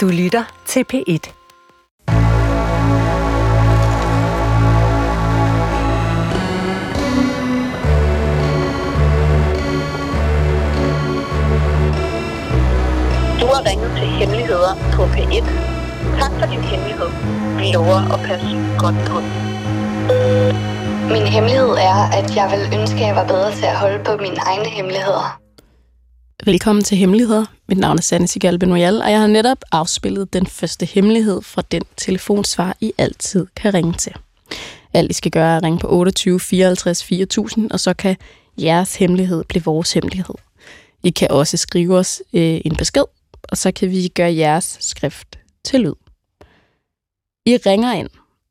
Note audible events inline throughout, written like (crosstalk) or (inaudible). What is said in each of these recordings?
Du lytter til P1. Du har ringet til Hemmeligheder på P1. Tak for din hemmelighed. Vi lover at passe godt på den. Min hemmelighed er, at jeg vil ønske, at jeg var bedre til at holde på mine egne hemmeligheder. Velkommen til Hemmeligheder. Mit navn er Sanne Sigal Benoyal, og jeg har netop afspillet den første hemmelighed fra den telefonsvar, I altid kan ringe til. Alt I skal gøre er at ringe på 28 54 4000, og så kan jeres hemmelighed blive vores hemmelighed. I kan også skrive os øh, en besked, og så kan vi gøre jeres skrift til lyd. I ringer ind,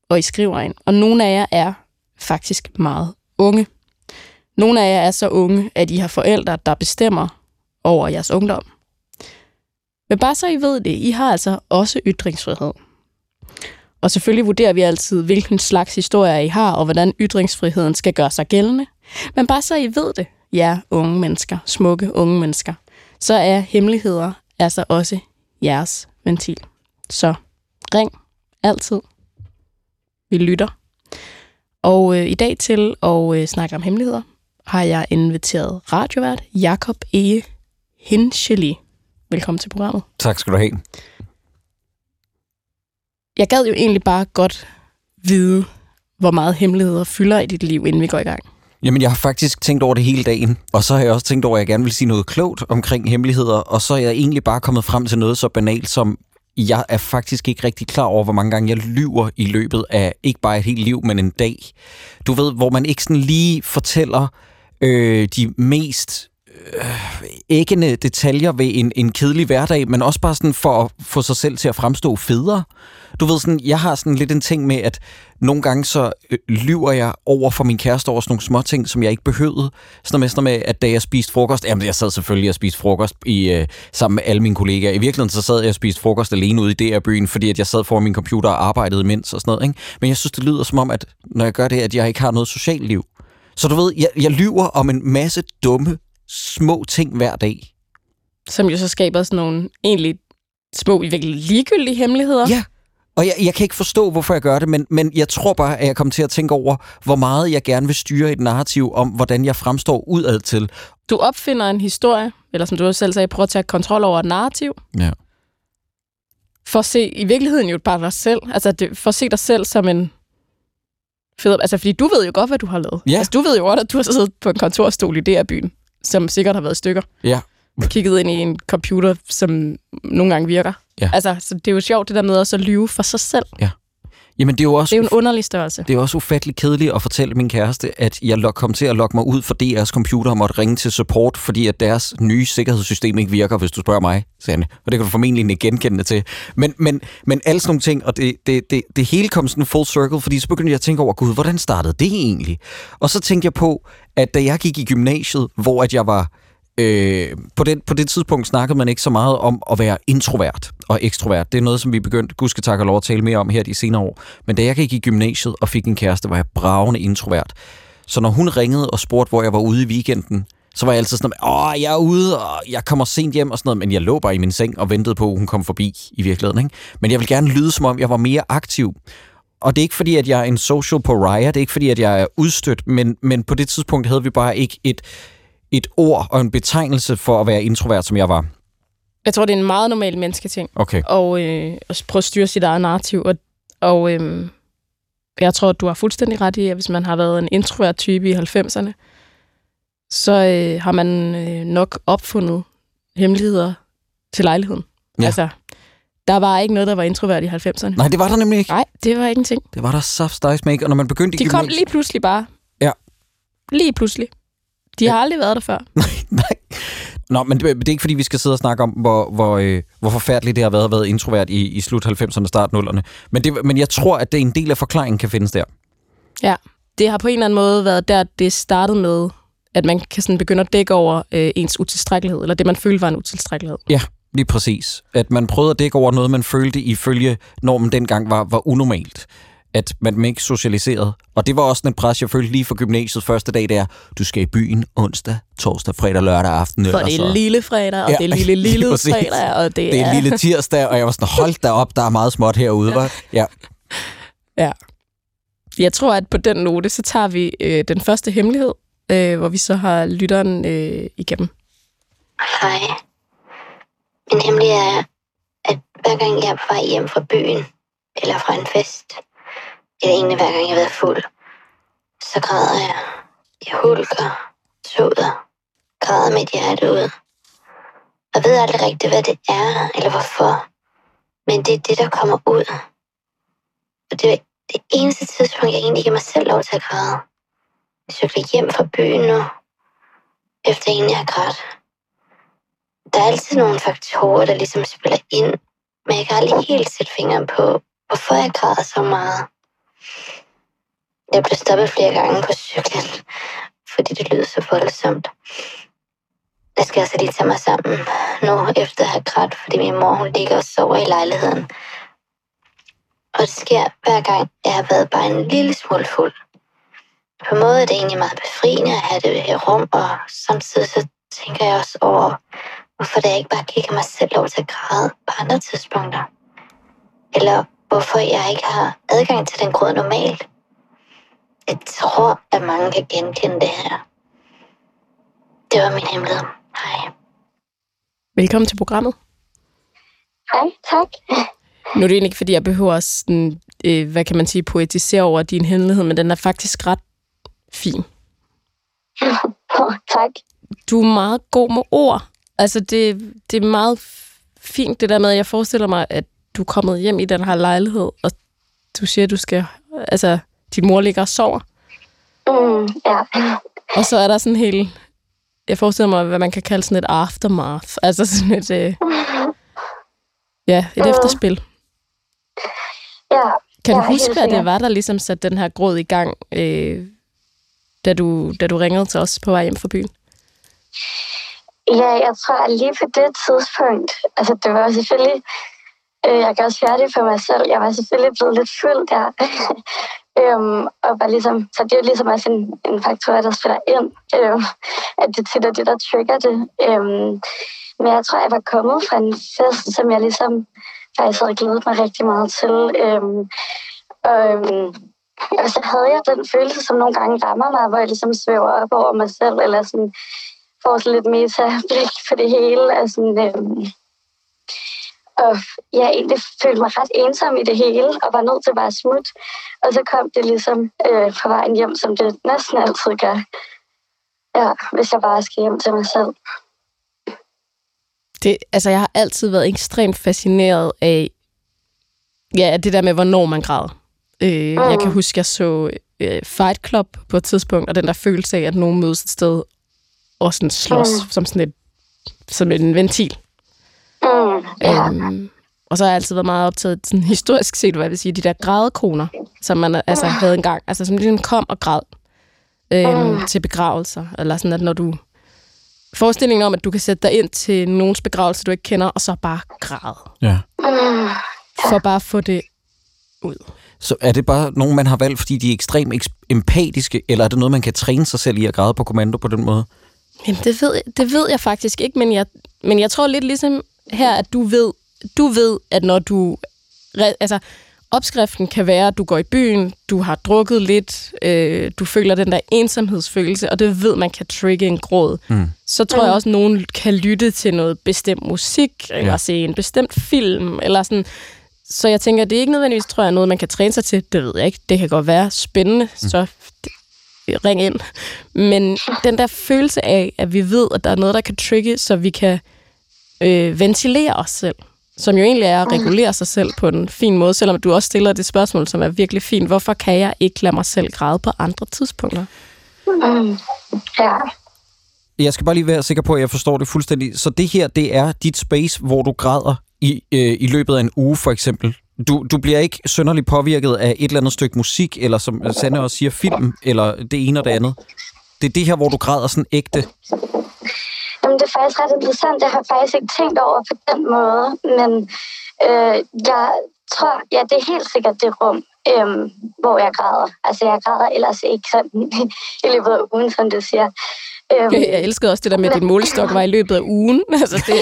og I skriver ind, og nogle af jer er faktisk meget unge. Nogle af jer er så unge, at I har forældre, der bestemmer over jeres ungdom. Men bare så I ved det, I har altså også ytringsfrihed. Og selvfølgelig vurderer vi altid, hvilken slags historie I har, og hvordan ytringsfriheden skal gøre sig gældende. Men bare så I ved det, jer unge mennesker, smukke unge mennesker, så er hemmeligheder altså også jeres ventil. Så ring altid. Vi lytter. Og øh, i dag til at øh, snakke om hemmeligheder, har jeg inviteret radiovært Jakob E. Hinchely. Velkommen til programmet. Tak skal du have. Jeg gad jo egentlig bare godt vide, hvor meget hemmeligheder fylder i dit liv, inden vi går i gang. Jamen, jeg har faktisk tænkt over det hele dagen, og så har jeg også tænkt over, at jeg gerne vil sige noget klogt omkring hemmeligheder, og så er jeg egentlig bare kommet frem til noget så banalt som, jeg er faktisk ikke rigtig klar over, hvor mange gange jeg lyver i løbet af ikke bare et helt liv, men en dag. Du ved, hvor man ikke sådan lige fortæller øh, de mest øh, æggende detaljer ved en, en kedelig hverdag, men også bare sådan for at få sig selv til at fremstå federe. Du ved sådan, jeg har sådan lidt en ting med, at nogle gange så øh, lyver jeg over for min kæreste over sådan nogle små ting, som jeg ikke behøvede. Sådan noget med, med, at da jeg spiste frokost, jamen jeg sad selvfølgelig og spiste frokost i, øh, sammen med alle mine kollegaer. I virkeligheden så sad jeg og spiste frokost alene ude i DR-byen, fordi at jeg sad foran min computer og arbejdede imens og sådan noget. Ikke? Men jeg synes, det lyder som om, at når jeg gør det, at jeg ikke har noget socialt liv. Så du ved, jeg, jeg lyver om en masse dumme, små ting hver dag. Som jo så skaber sådan nogle egentlig små, virkelig ligegyldige hemmeligheder. Ja, og jeg, jeg kan ikke forstå, hvorfor jeg gør det, men, men jeg tror bare, at jeg kommer til at tænke over, hvor meget jeg gerne vil styre et narrativ om, hvordan jeg fremstår udad til. Du opfinder en historie, eller som du også selv sagde, prøver at tage kontrol over et narrativ. Ja. For at se, i virkeligheden jo bare dig selv, altså det, for at se dig selv som en fed, altså fordi du ved jo godt, hvad du har lavet. Ja. Altså du ved jo godt, at du har siddet på en kontorstol i DR-byen, som sikkert har været stykker. Ja. Kigget ind i en computer, som nogle gange virker. Ja. Altså, så det er jo sjovt det der med også at lyve for sig selv. Jamen, det er jo også... Det er jo en underlig størrelse. Det er også ufattelig kedeligt at fortælle min kæreste, at jeg kom til at logge mig ud, fordi DR's computer måtte ringe til support, fordi at deres nye sikkerhedssystem ikke virker, hvis du spørger mig, Sanne. Og det kan du formentlig ikke genkende til. Men, men, men alle sådan nogle ting, og det, det, det, det hele kom sådan full circle, fordi så begyndte jeg at tænke over, gud, hvordan startede det egentlig? Og så tænkte jeg på, at da jeg gik i gymnasiet, hvor at jeg var Øh, på, det, på det tidspunkt snakkede man ikke så meget om at være introvert og ekstrovert. Det er noget, som vi begyndte, gudske tak og lov, at tale mere om her de senere år. Men da jeg gik i gymnasiet og fik en kæreste, var jeg bravende introvert. Så når hun ringede og spurgte, hvor jeg var ude i weekenden, så var jeg altid sådan, åh, jeg er ude, og jeg kommer sent hjem og sådan noget, men jeg lå bare i min seng og ventede på, at hun kom forbi i virkeligheden. Ikke? Men jeg vil gerne lyde, som om jeg var mere aktiv. Og det er ikke fordi, at jeg er en social pariah, det er ikke fordi, at jeg er udstødt, men, men på det tidspunkt havde vi bare ikke et, et ord og en betegnelse for at være introvert, som jeg var. Jeg tror, det er en meget normal mennesketing. Okay. Og øh, at prøve at styre sit eget narrativ. Og, og øh, jeg tror, du har fuldstændig ret i, at hvis man har været en introvert type i 90'erne, så øh, har man øh, nok opfundet hemmeligheder til lejligheden. Ja. Altså, der var ikke noget, der var introvert i 90'erne. Nej, det var der nemlig ikke. Nej, det var ingenting. Det var der saft dice make, og når man begyndte De kom lige pludselig bare. Ja. Lige pludselig. De har aldrig været der før. (laughs) Nej. Nå, men det, det er ikke fordi, vi skal sidde og snakke om, hvor, hvor, øh, hvor forfærdeligt det har været at være introvert i, i slut 90'erne, start 0'erne. Men, det, men jeg tror, at det er en del af forklaringen kan findes der. Ja, det har på en eller anden måde været der, det startede med, at man kan sådan begynde at dække over øh, ens utilstrækkelighed, eller det, man følte var en utilstrækkelighed. Ja, lige præcis. At man prøvede at dække over noget, man følte ifølge normen dengang var, var unormalt. At man ikke socialiseret. Og det var også en pres, jeg følte lige for gymnasiet første dag, der du skal i byen onsdag, torsdag, fredag, lørdag aften. For det er lille fredag, og ja, det er lille (laughs) lille fredag, og det er... Det er lille tirsdag, og jeg var sådan, hold da op, der er meget småt herude, var. (laughs) Ja. Ja. Jeg tror, at på den note, så tager vi øh, den første hemmelighed, øh, hvor vi så har lytteren øh, igennem. Hej. Min hemmelighed er, at hver gang jeg er på vej hjem fra byen, eller fra en fest, eller egentlig hver gang jeg har været fuld, så græder jeg. Jeg hulker, soder, græder mit hjerte ud. Jeg ved aldrig rigtigt, hvad det er, eller hvorfor. Men det er det, der kommer ud. Og det er det eneste tidspunkt, jeg egentlig giver mig selv lov til at græde. Jeg cykler hjem fra byen nu, efter egentlig har grædt. Der er altid nogle faktorer, der ligesom spiller ind, men jeg kan aldrig helt sætte fingeren på, hvorfor jeg græder så meget. Jeg blev stoppet flere gange på cyklen, fordi det lyder så voldsomt. Jeg skal altså lige tage mig sammen nu, efter at have grædt, fordi min mor hun ligger og sover i lejligheden. Og det sker hver gang, jeg har været bare en lille smule fuld. På en måde er det egentlig meget befriende at have det her rum, og samtidig så tænker jeg også over, hvorfor det ikke bare giver mig selv lov til at græde på andre tidspunkter. Eller hvorfor jeg ikke har adgang til den gråd normalt. Jeg tror, at mange kan genkende det her. Det var min hemmelighed. Hej. Velkommen til programmet. Hej, tak. Nu er det egentlig ikke, fordi jeg behøver sådan, øh, hvad kan man sige, poetisere over din hemmelighed, men den er faktisk ret fin. Oh, (laughs) tak. Du er meget god med ord. Altså, det, det er meget fint, det der med, at jeg forestiller mig, at du er kommet hjem i den her lejlighed, og du siger, at du skal... Altså, din mor ligger og sover. Mm, ja. Og så er der sådan helt... Jeg forestiller mig, hvad man kan kalde sådan et aftermath. Altså sådan et... Øh, ja, et Mm. efterspil. ja. Kan du ja, huske, at det var, der ligesom satte den her gråd i gang, øh, da, du, da du ringede til os på vej hjem fra byen? Ja, jeg tror, at lige på det tidspunkt, altså det var selvfølgelig, øh, jeg gør også færdig for mig selv, jeg var selvfølgelig blevet lidt fuld der. (laughs) øhm, og var ligesom, så det er jo ligesom også en, en faktor, der spiller ind, øhm, at det tit er det, der trigger det. Øhm, men jeg tror, jeg var kommet fra en fest, som jeg ligesom faktisk havde glædet mig rigtig meget til. Øhm, og, øhm, og så havde jeg den følelse, som nogle gange rammer mig, hvor jeg ligesom svæver op over mig selv, eller sådan får sådan lidt meta-blik for det hele. Og, sådan, øhm, og jeg egentlig følte mig ret ensom i det hele, og var nødt til bare at smutte. Og så kom det ligesom øh, på vejen hjem, som det næsten altid gør. Ja, hvis jeg bare skal hjem til mig selv. Det, altså, jeg har altid været ekstremt fascineret af ja, det der med, hvornår man græder. Øh, Jeg kan huske, jeg så øh, Fight Club på et tidspunkt, og den der følelse af, at nogen mødes et sted og sådan slås Mm. som sådan et, som en ventil. Øhm, og så har jeg altid været meget optaget, sådan historisk set, hvad jeg vil sige, de der grædekoner, som man altså havde engang, altså som ligesom kom og græd øhm, Mm. til begravelser, eller sådan, at når du... Forestillingen om, at du kan sætte dig ind til nogens begravelse, du ikke kender, og så bare græde. ja. Mm, For bare at få det ud. Så er det bare nogen, man har valgt, fordi de er ekstremt eks- empatiske, eller er det noget, man kan træne sig selv i at græde på kommando på den måde? Jamen, det ved, det ved jeg faktisk ikke, men jeg, men jeg tror lidt ligesom her, at du ved, du ved, at når du... Altså, opskriften kan være, at du går i byen, du har drukket lidt, øh, du føler den der ensomhedsfølelse, og det ved, man kan trigge en gråd. Mm. Så tror jeg også, at nogen kan lytte til noget bestemt musik, eller Ja. se en bestemt film, eller sådan... Så jeg tænker, det er ikke nødvendigvis, tror jeg, noget, man kan træne sig til. Det ved jeg ikke. Det kan godt være spændende, så d- ring ind. Men den der følelse af, at vi ved, at der er noget, der kan trigge, så vi kan øh, ventilere os selv, som jo egentlig er at regulere sig selv på en fin måde, selvom du også stiller det spørgsmål, som er virkelig fint. Hvorfor kan jeg ikke lade mig selv græde på andre tidspunkter? mm, ja. Jeg skal bare lige være sikker på, at jeg forstår det fuldstændig. Så det her, det er dit space, hvor du græder i, øh, i løbet af en uge, for eksempel. Du, du bliver ikke sønderligt påvirket af et eller andet stykke musik, eller som Sanne også siger, film, eller det ene og det andet. Det er det her, hvor du græder sådan ægte. Er faktisk ret interessant. Jeg har faktisk ikke tænkt over på den måde, men øh, jeg tror, ja, det er helt sikkert det rum. øhm, hvor jeg græder. Altså, jeg græder ellers ikke sådan (laughs) i løbet af ugen, som du siger. Øhm, jeg elskede også det der med, at din målestok var i løbet af ugen. (laughs) Altså, det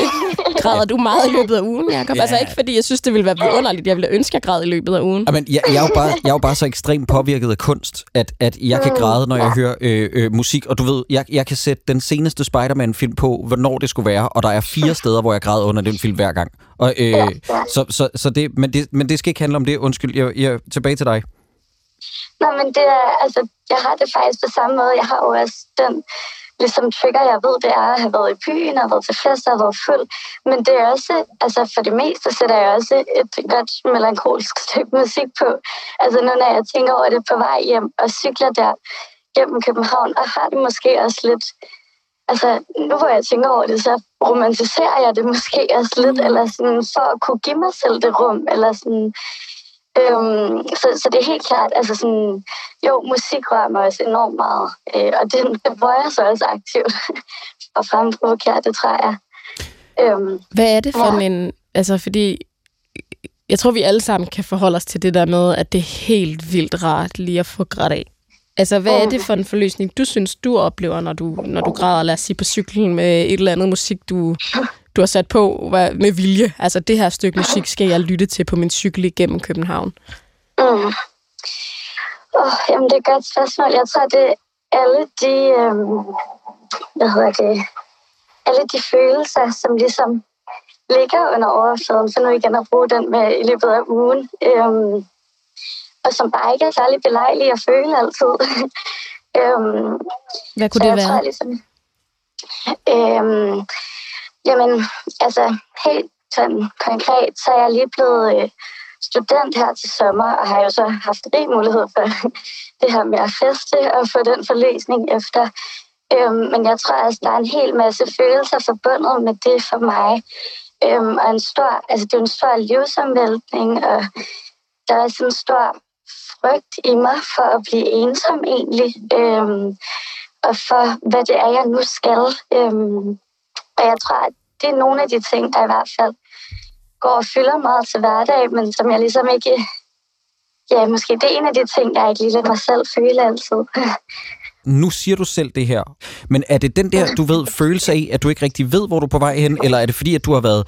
græder du meget i løbet af ugen, Jacob. Ja. Altså ikke fordi, jeg synes, det ville være underligt. Jeg ville ønske, at jeg græd i løbet af ugen. Jamen, jeg, jeg, er jo bare, jeg er jo bare så ekstremt påvirket af kunst, at, at jeg kan græde, når jeg hører øh, øh, musik. Og du ved, jeg, jeg kan sætte den seneste Spider-Man-film på, hvornår det skulle være. Og der er fire (laughs) steder, hvor jeg græder under den film hver gang. Og, øh, så, så, så det, men, det, men det skal ikke handle om det. Undskyld, jeg, jeg tilbage til dig. Nej, men det er, altså, jeg har det faktisk på samme måde. Jeg har jo også den ligesom trigger, jeg ved, det er at have været i byen, have været til fest, have været fuld. Men det er også, altså for det meste sætter jeg også et godt melankolsk (laughs) stykke musik på. Altså nu når jeg tænker over det på vej hjem og cykler der gennem København, og har det måske også lidt, altså nu hvor jeg tænker over det, så romantiserer jeg det måske også lidt, eller sådan for at kunne give mig selv det rum, eller sådan, Øhm, så, så det er helt klart, altså sådan, jo, musik rører mig også enormt meget, øh, og det, det bruger jeg så også aktivt (laughs) og fremprovokere, det tror jeg. Øhm, Hvad er det for ja. en, altså fordi, jeg tror, vi alle sammen kan forholde os til det der med, at det er helt vildt rart lige at få grædt af. Altså, hvad er det for en forløsning, du synes, du oplever, når du, når du græder, lad os sige, på cyklen med et eller andet musik, du, (laughs) du har sat på med vilje? Altså, det her stykke musik skal jeg lytte til på min cykel igennem København. Mm. Oh, jamen, det er et godt spørgsmål. Jeg tror, det er alle de, øhm, hvad hedder det, alle de følelser, som ligesom ligger under overfladen, for nu igen at bruge den med i løbet af ugen. Øhm, og som bare ikke er særlig belejlige at føle altid. (laughs) øhm, Hvad kunne det være? Tror, ligesom, øhm, jamen, altså helt sådan konkret, så er jeg lige blevet øh, student her til sommer, og har jo så haft rig mulighed for (laughs) det her med at feste og få den forløsning efter. Øhm, men jeg tror, at altså, der er en hel masse følelser forbundet med det for mig. Øhm, og en stor, altså det er en stor livsomvæltning, og der er sådan en stor frygt i mig for at blive ensom egentlig, øhm, og for hvad det er, jeg nu skal. Øhm, og jeg tror, at det er nogle af de ting, der i hvert fald går og fylder meget til hverdag, men som jeg ligesom ikke... (laughs) Ja, måske det er en af de ting, jeg ikke lige lader mig selv føle altid. (laughs) nu siger du selv det her, men er det den der, du ved, følelse af, at du ikke rigtig ved, hvor du er på vej hen, eller er det fordi, at du har været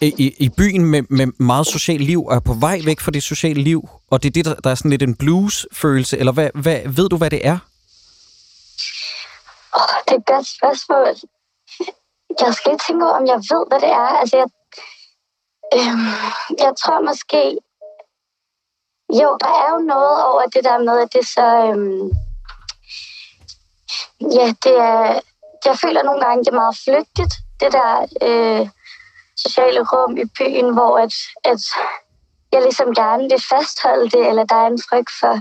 i, i byen med, med meget socialt liv, og er på vej væk fra det sociale liv, og det er det, der, der er sådan lidt en blues-følelse, eller hvad, hvad, ved du, hvad det er? Oh, det er et godt spørgsmål. Jeg skal lige tænke over, om jeg ved, hvad det er. Altså, jeg, øh, jeg tror måske... Jo, der er jo noget over det der med, at det så... Øh, Ja, det er, jeg føler nogle gange, det er meget flygtigt, det der øh, sociale rum i byen, hvor at, at jeg ligesom gerne vil fastholde det, eller der er en frygt for,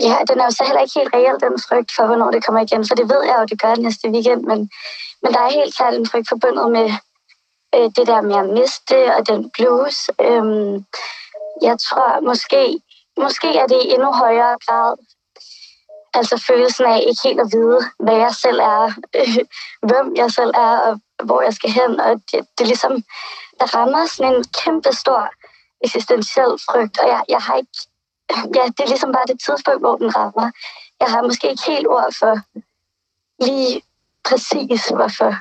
ja, den er jo så heller ikke helt reelt, den frygt for, hvornår det kommer igen, for det ved jeg jo, det gør næste weekend, men, men der er helt klart en frygt forbundet med øh, det der med at miste og den blues. Øhm, jeg tror måske, måske er det i endnu højere grad Altså følelsen af ikke helt at vide, hvad jeg selv er, øh, hvem jeg selv er, og hvor jeg skal hen. Og det, det er ligesom, der rammer sådan en kæmpe stor eksistentiel frygt, og jeg, jeg har ikke, ja, det er ligesom bare det tidspunkt, hvor den rammer. Jeg har måske ikke helt ord for lige præcis, hvorfor.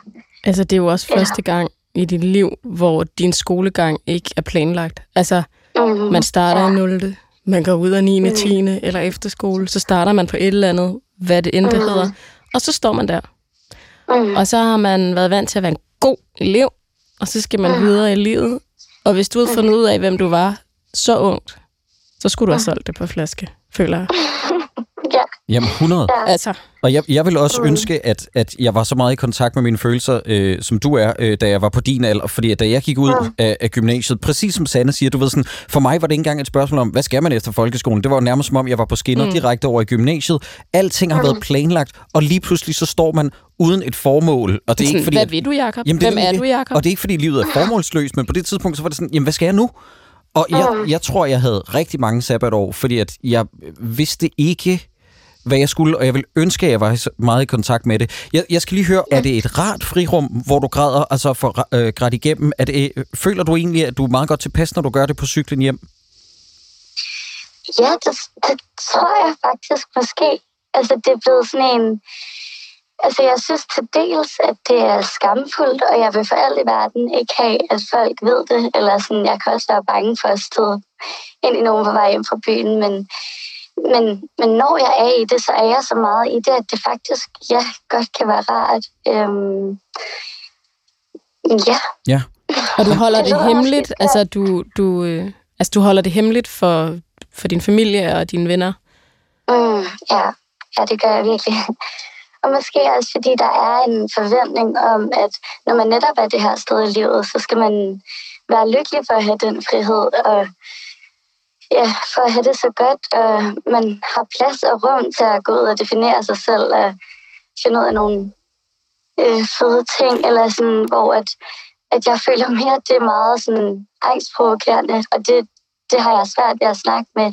Altså, det er jo også ja. første gang i dit liv, hvor din skolegang ikke er planlagt. Altså, mm, man starter ja. i 0 man går ud af 9. Mm. 10. eller efterskole, så starter man på et eller andet, hvad det end det mm. hedder, og så står man der. Mm. Og så har man været vant til at være en god elev, og så skal man mm. videre i livet. Og hvis du havde fundet ud af, hvem du var så ungt, så skulle du have solgt det på flaske, føler jeg. (laughs) Ja. Jamen 100. Ja. Altså. Og jeg, jeg vil også mm. ønske, at, at jeg var så meget i kontakt med mine følelser, øh, som du er, øh, da jeg var på din alder. Fordi da jeg gik ud mm. af, af gymnasiet, præcis som Sanne siger, du ved sådan, for mig var det ikke engang et spørgsmål om, hvad skal man efter folkeskolen? Det var nærmest som om, jeg var på skinner mm. direkte over i gymnasiet. Alting har mm. været planlagt, og lige pludselig så står man uden et formål. Og det er ikke fordi, hvad vil du, Jacob? Jamen, Hvem er du, Jacob? Og det er ikke fordi livet er formålsløst, men på det tidspunkt, så var det sådan, jamen hvad skal jeg nu? Og jeg, mm. jeg tror, jeg havde rigtig mange sabbatår, fordi at jeg vidste ikke, hvad jeg skulle, og jeg vil ønske, at jeg var meget i kontakt med det. Jeg, jeg skal lige høre, er det et rart frirum, hvor du græder, altså for øh, grædt igennem? Er det, føler du egentlig, at du er meget godt tilpas, når du gør det på cyklen hjem? ja, det, det tror jeg faktisk måske. Altså, det er blevet sådan en... Altså, jeg synes til dels, at det er skamfuldt, og jeg vil for alt i verden ikke have, at folk ved det. Eller sådan, jeg kan også være bange for at stå ind i nogen på vej hjem fra byen, men, men, men når jeg er i det, så er jeg så meget i det, at det faktisk, ja, godt kan være rart. Øhm, ja. Ja. Og du holder Det det hemmeligt, også altså du, du, øh, altså du holder det hemmeligt for, for din familie og dine venner. Mm, ja. ja, det gør jeg virkelig. Og måske også fordi der er en forventning om, at når man netop er det her sted i livet, så skal man være lykkelig for at have den frihed, og ja, for at have det så godt, og man har plads og rum til at gå ud og definere sig selv, og finde ud af nogle øh, fede ting, eller sådan, hvor at, at jeg føler mere, at det er meget sådan angstprovokerende, og det, det har jeg svært ved at snakke med,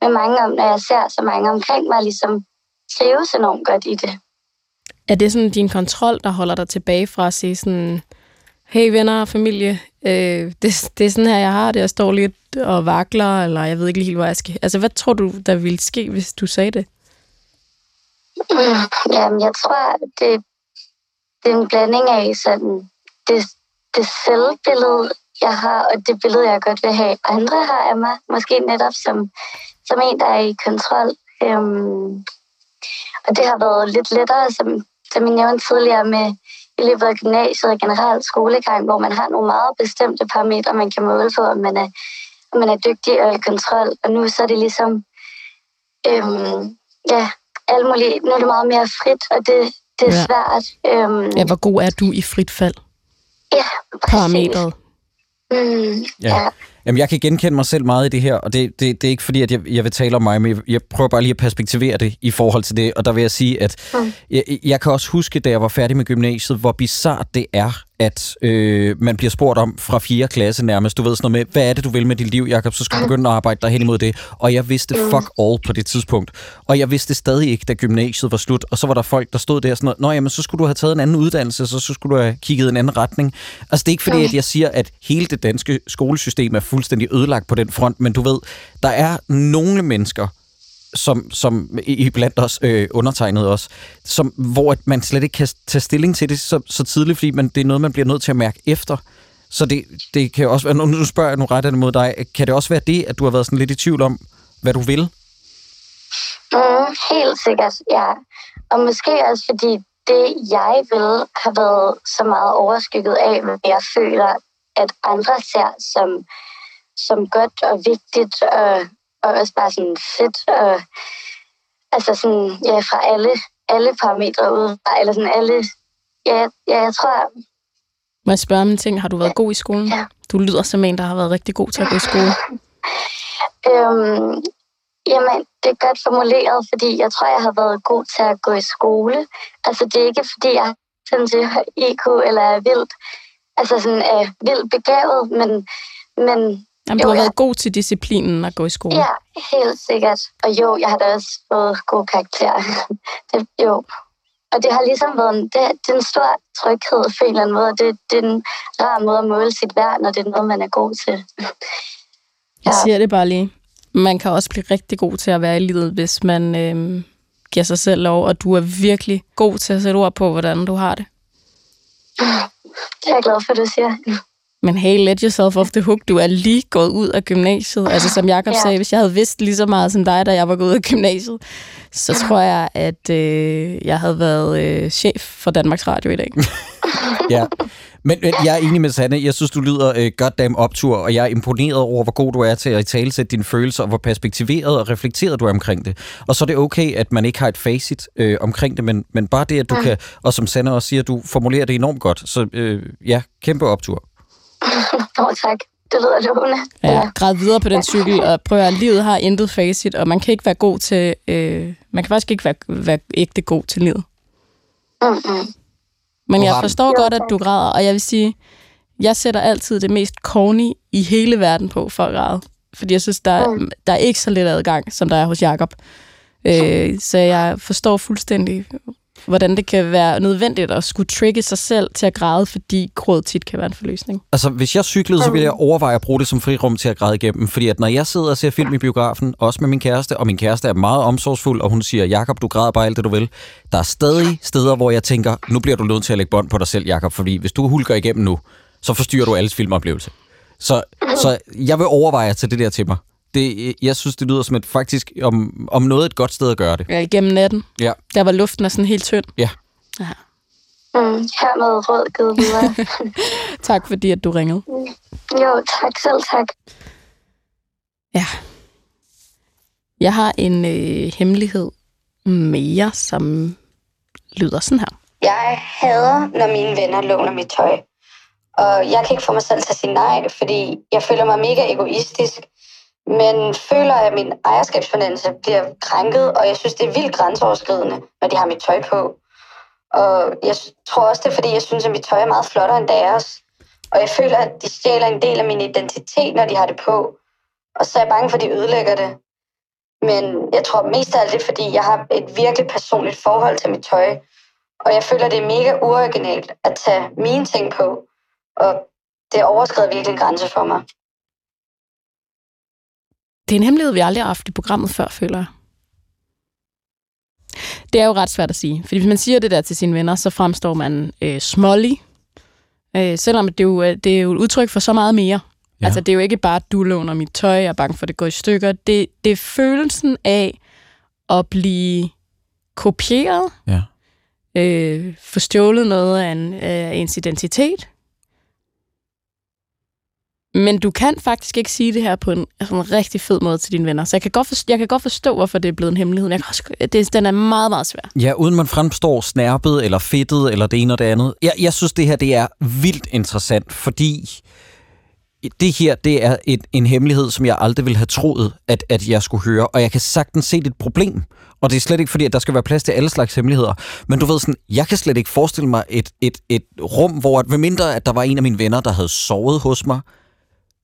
med mange om, når jeg ser så mange omkring mig, ligesom trives enormt godt i det. Er det sådan din kontrol, der holder dig tilbage fra at sige sådan, hey venner og familie, øh, det, det er sådan her, jeg har det, jeg står lidt og vakler, eller jeg ved ikke helt, hvor jeg skal. Altså, hvad tror du, der ville ske, hvis du sagde det? (clears throat) Jamen, jeg tror, det, det er en blanding af sådan, det, det selvbillede, jeg har, og det billede, jeg godt vil have, andre har af mig. Måske netop som, som en, der er i kontrol. Øhm, og det har været lidt lettere, som, som jeg nævnte tidligere, med i løbet af gymnasiet og generelt skolegang, hvor man har nogle meget bestemte parametre, man kan måle på, om man er, om man er dygtig og i kontrol. Og nu så er det ligesom, øhm, ja, alt muligt. Nu er det meget mere frit, og det, det er Ja. ja. svært. Øhm, Ja, hvor god er du i frit fald? ja, præcis. Parametret. Mm, Ja. ja. Jamen, jeg kan genkende mig selv meget i det her, og det, det, det er ikke fordi, at jeg, jeg vil tale om mig, men jeg, jeg prøver bare lige at perspektivere det i forhold til det, og der vil jeg sige, at Mm. jeg, jeg kan også huske, da jeg var færdig med gymnasiet, hvor bizart det er, at øh, man bliver spurgt om fra 4. klasse nærmest, du ved sådan noget med, hvad er det, du vil med dit liv, Jacob, så skal du begynde at arbejde dig hen imod det, og jeg vidste fuck all på det tidspunkt, og jeg vidste stadig ikke, da gymnasiet var slut, og så var der folk, der stod der sådan noget, nå jamen, så skulle du have taget en anden uddannelse, så, så skulle du have kigget en anden retning. Altså, det er ikke fordi, at jeg siger, at hele det danske skolesystem er fuldstændig ødelagt på den front, men du ved, der er nogle mennesker, som, som i blandt os øh, undertegnet os, som, hvor at man slet ikke kan tage stilling til det så, så tidligt, fordi man, det er noget, man bliver nødt til at mærke efter. Så det, det kan også være, nu, nu spørger jeg, nu retter mod dig, kan det også være det, at du har været sådan lidt i tvivl om, hvad du vil? Mm, helt sikkert, ja. Og måske også fordi det, jeg vil, har været så meget overskygget af, hvad jeg føler, at andre ser som, som godt og vigtigt, og, og også bare sådan fedt, og altså sådan, ja, fra alle, alle parametre ud, eller sådan alle, ja, ja, jeg tror, Må jeg spørge om en ting? Har du været god i skolen? Ja. Du lyder som en, der har været rigtig god til at gå i skole. (laughs) Øhm, jamen, det er godt formuleret, fordi jeg tror, jeg har været god til at gå i skole. Altså, det er ikke, fordi jeg sådan til IQ eller er vildt, altså sådan er vildt begavet, men, men Jamen, Jo, du har været god til disciplinen at gå i skole. ja, helt sikkert. Og jo, jeg har da også fået god karakter. (laughs) det, jo. Og det har ligesom været en, det, det er en stor tryghed på en eller anden måde. Det, det er en rar måde at måle sit værd, når det er noget, man er god til. (laughs) Jeg Ja. siger det bare lige. Man kan også blive rigtig god til at være i livet, hvis man øhm, giver sig selv lov, og du er virkelig god til at sætte ord på, hvordan du har det. Det er jeg glad for, at du siger. Men hey, let yourself off the hook. Du er lige gået ud af gymnasiet. Altså som Jacob Ja. sagde, hvis jeg havde vidst lige så meget som dig, da jeg var gået ud af gymnasiet, så tror jeg, at øh, jeg havde været øh, chef for Danmarks Radio i dag. (laughs) Ja. Men, men jeg er enig med Sanne. Jeg synes, du lyder øh, goddamn optur, og jeg er imponeret over, hvor god du er til at italesætte dine følelser, og hvor perspektiveret og reflekteret du er omkring det. Og så er det okay, at man ikke har et facit øh, omkring det, men, men bare det, at du kan, og som Sanne også siger, du formulerer det enormt godt. Så øh, ja, kæmpe optur. Oh, tak. Det lyder lovende. Ja, græd videre på den cykel, og prøv at livet har intet facit, og man kan ikke være god til, øh, man kan faktisk ikke være, være ægte god til livet. Mm-mm. Men jeg forstår godt, at du græder, og jeg vil sige, jeg sætter altid det mest corny i hele verden på for at græde. Fordi jeg synes, der, er- Mm. der er ikke så lidt adgang, som der er hos Jakob. Øh, så jeg forstår fuldstændig, hvordan det kan være nødvendigt at skulle trigge sig selv til at græde, fordi gråd tit kan være en forløsning. Altså, hvis jeg cyklede, så ville jeg overveje at bruge det som frirum til at græde igennem. Fordi at når jeg sidder og ser film i biografen, også med min kæreste, og min kæreste er meget omsorgsfuld, og hun siger, Jakob, du græder bare alt det, du vil. Der er stadig steder, hvor jeg tænker, nu bliver du nødt til at lægge bånd på dig selv, Jakob, fordi hvis du hulker igennem nu, så forstyrrer du alles filmoplevelse. Så, så jeg vil overveje at tage det der til mig. Det, jeg synes, det lyder som et faktisk om, om noget et godt sted at gøre det. Ja, gennem natten. Ja. Der var luften er sådan helt tynd. Ja. ja. Mm, hermed råd givet videre. (laughs) tak fordi, at du ringede. jo, tak selv tak. Ja. Jeg har en øh, hemmelighed mere, som lyder sådan her. Jeg hader, når mine venner låner mit tøj. Og jeg kan ikke få mig selv til at sige nej, fordi jeg føler mig mega egoistisk. Men føler, at min ejerskabsfornemmelse bliver krænket, og jeg synes, det er vildt grænseoverskridende, når de har mit tøj på. Og jeg tror også, det er, fordi jeg synes, at mit tøj er meget flottere end deres. Og jeg føler, at de stjæler en del af min identitet, når de har det på. Og så er jeg bange for, at de ødelægger det. Men jeg tror mest af alt det, er, fordi jeg har et virkelig personligt forhold til mit tøj. Og jeg føler, det er mega uoriginalt at tage mine ting på. Og det overskrider virkelig en grænse for mig. Det er en hemmelighed, vi aldrig har haft i programmet før, føler jeg. Det er jo ret svært at sige. Fordi hvis man siger det der til sine venner, så fremstår man øh, smålig. Øh, selvom det er, jo, øh, det er jo et udtryk for så meget mere. Ja. Altså, det er jo ikke bare, at du låner mit tøj, jeg er bange for, at det går i stykker. Det, det er følelsen af at blive kopieret. Ja. Øh, forstjålet noget af, en, af ens identitet. Men du kan faktisk ikke sige det her på en, altså en rigtig fed måde til dine venner. Så jeg kan godt forstå, jeg kan godt forstå hvorfor det er blevet en hemmelighed. Jeg kan også, det, den er meget, meget svær. Ja, uden man fremstår snærpet eller fedtet eller det ene og det andet. Jeg, jeg synes, det her det er vildt interessant, fordi det her det er et, en hemmelighed, som jeg aldrig ville have troet, at, at jeg skulle høre. Og jeg kan sagtens se et problem. Og det er slet ikke fordi, at der skal være plads til alle slags hemmeligheder. Men du ved sådan, jeg kan slet ikke forestille mig et, et, et rum, hvor at, mindre at der var en af mine venner, der havde sovet hos mig,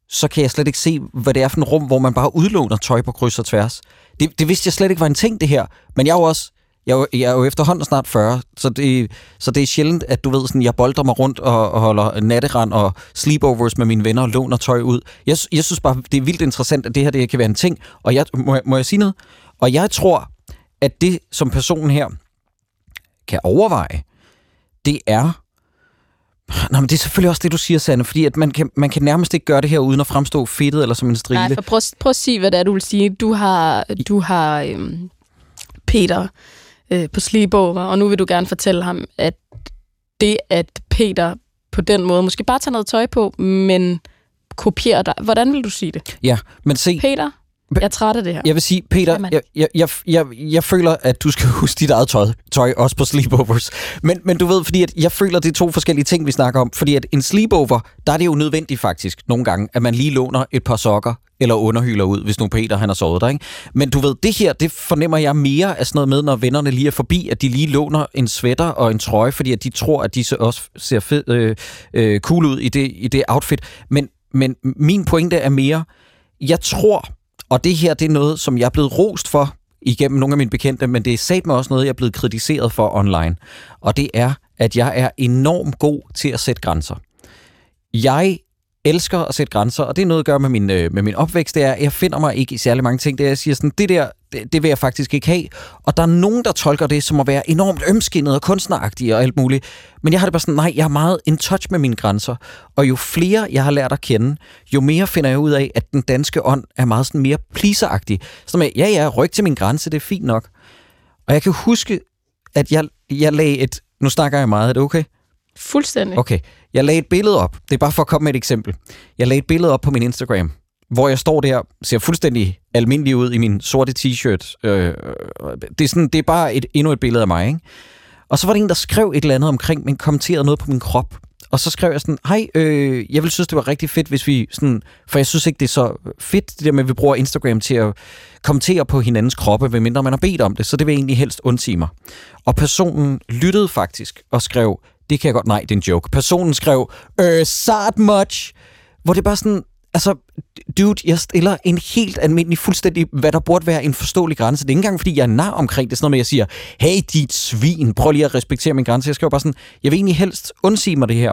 så kan jeg slet ikke se, hvad det er for en rum, hvor man bare udlåner tøj på kryds og tværs. Det, det vidste jeg slet ikke var en ting, det her. Men jeg er jo også jeg er, jo, jeg er jo efterhånden snart 40, så det, så det er sjældent, at du ved, sådan, jeg bolder mig rundt og, og holder natterand og sleepovers med mine venner og låner tøj ud. Jeg, jeg synes bare, det er vildt interessant, at det her det kan være en ting. Og jeg, må, må jeg sige noget? Og jeg tror, at det, som personen her kan overveje, det er, Nå, men det er selvfølgelig også det, du siger, Sanne, fordi at man, kan, man kan nærmest ikke gøre det her uden at fremstå fedtet eller som en strile. Nej, for prøv, prøv at sige, hvad det er, du vil sige. Du har, du har øhm, Peter øh, på sleepover, og nu vil du gerne fortælle ham, at det, at Peter på den måde måske bare tager noget tøj på, men kopierer dig. Hvordan vil du sige det? Ja, men se... Peter, jeg er træt af det her. Jeg vil sige, Peter, jeg, jeg, jeg, jeg, jeg føler, at du skal (laughs) huske dit eget tøj, tøj også på sleepovers. Men, men du ved, fordi at jeg føler, det er to forskellige ting, vi snakker om. Fordi at en sleepover, der er det jo nødvendigt faktisk nogle gange, at man lige låner et par sokker eller underhyler ud, hvis nu Peter han har sovet der. Ikke? Men du ved, det her, det fornemmer jeg mere af sådan noget med, når vennerne lige er forbi, at de lige låner en sweater og en trøje, fordi at de tror, at de så også ser fed, øh, øh, cool ud i det, i det outfit. Men, men min pointe er mere, jeg tror, og det her, det er noget, som jeg er blevet rost for igennem nogle af mine bekendte, men det er sat mig også noget, jeg er blevet kritiseret for online. Og det er, at jeg er enormt god til at sætte grænser. Jeg elsker at sætte grænser, og det er noget at gøre med min, øh, med min opvækst, det er, at jeg finder mig ikke i særlig mange ting. Det er, jeg siger sådan, det der, det, det vil jeg faktisk ikke have. Og der er nogen, der tolker det som at være enormt ømskinnet og kunstneragtig og alt muligt. Men jeg har det bare sådan, nej, jeg er meget in touch med mine grænser. Og jo flere jeg har lært at kende, jo mere finder jeg ud af, at den danske ånd er meget sådan mere pleaseragtig. Så med, ja, ja, ryk til min grænse, det er fint nok. Og jeg kan huske, at jeg, jeg lagde et... Nu snakker jeg meget, er det okay? Fuldstændig. Okay. Jeg lagde et billede op. Det er bare for at komme med et eksempel. Jeg lagde et billede op på min Instagram, hvor jeg står der, ser fuldstændig almindelig ud i min sorte t-shirt. Øh, det, er sådan, det er bare et, endnu et billede af mig, ikke? Og så var der en, der skrev et eller andet omkring, men kommenterede noget på min krop. Og så skrev jeg sådan, hej, øh, jeg vil synes, det var rigtig fedt, hvis vi sådan, for jeg synes ikke, det er så fedt, det der med, at vi bruger Instagram til at kommentere på hinandens kroppe, medmindre man har bedt om det, så det vil jeg egentlig helst undsige mig. Og personen lyttede faktisk og skrev, det kan jeg godt, nej, det er en joke. Personen skrev, øh, sad much, hvor det bare sådan, altså, dude, jeg stiller en helt almindelig, fuldstændig, hvad der burde være en forståelig grænse. Det er ikke engang, fordi jeg er nar omkring det. Sådan noget med, at jeg siger, hey, dit svin, prøv lige at respektere min grænse. Jeg skal bare sådan, jeg vil egentlig helst undsige mig det her.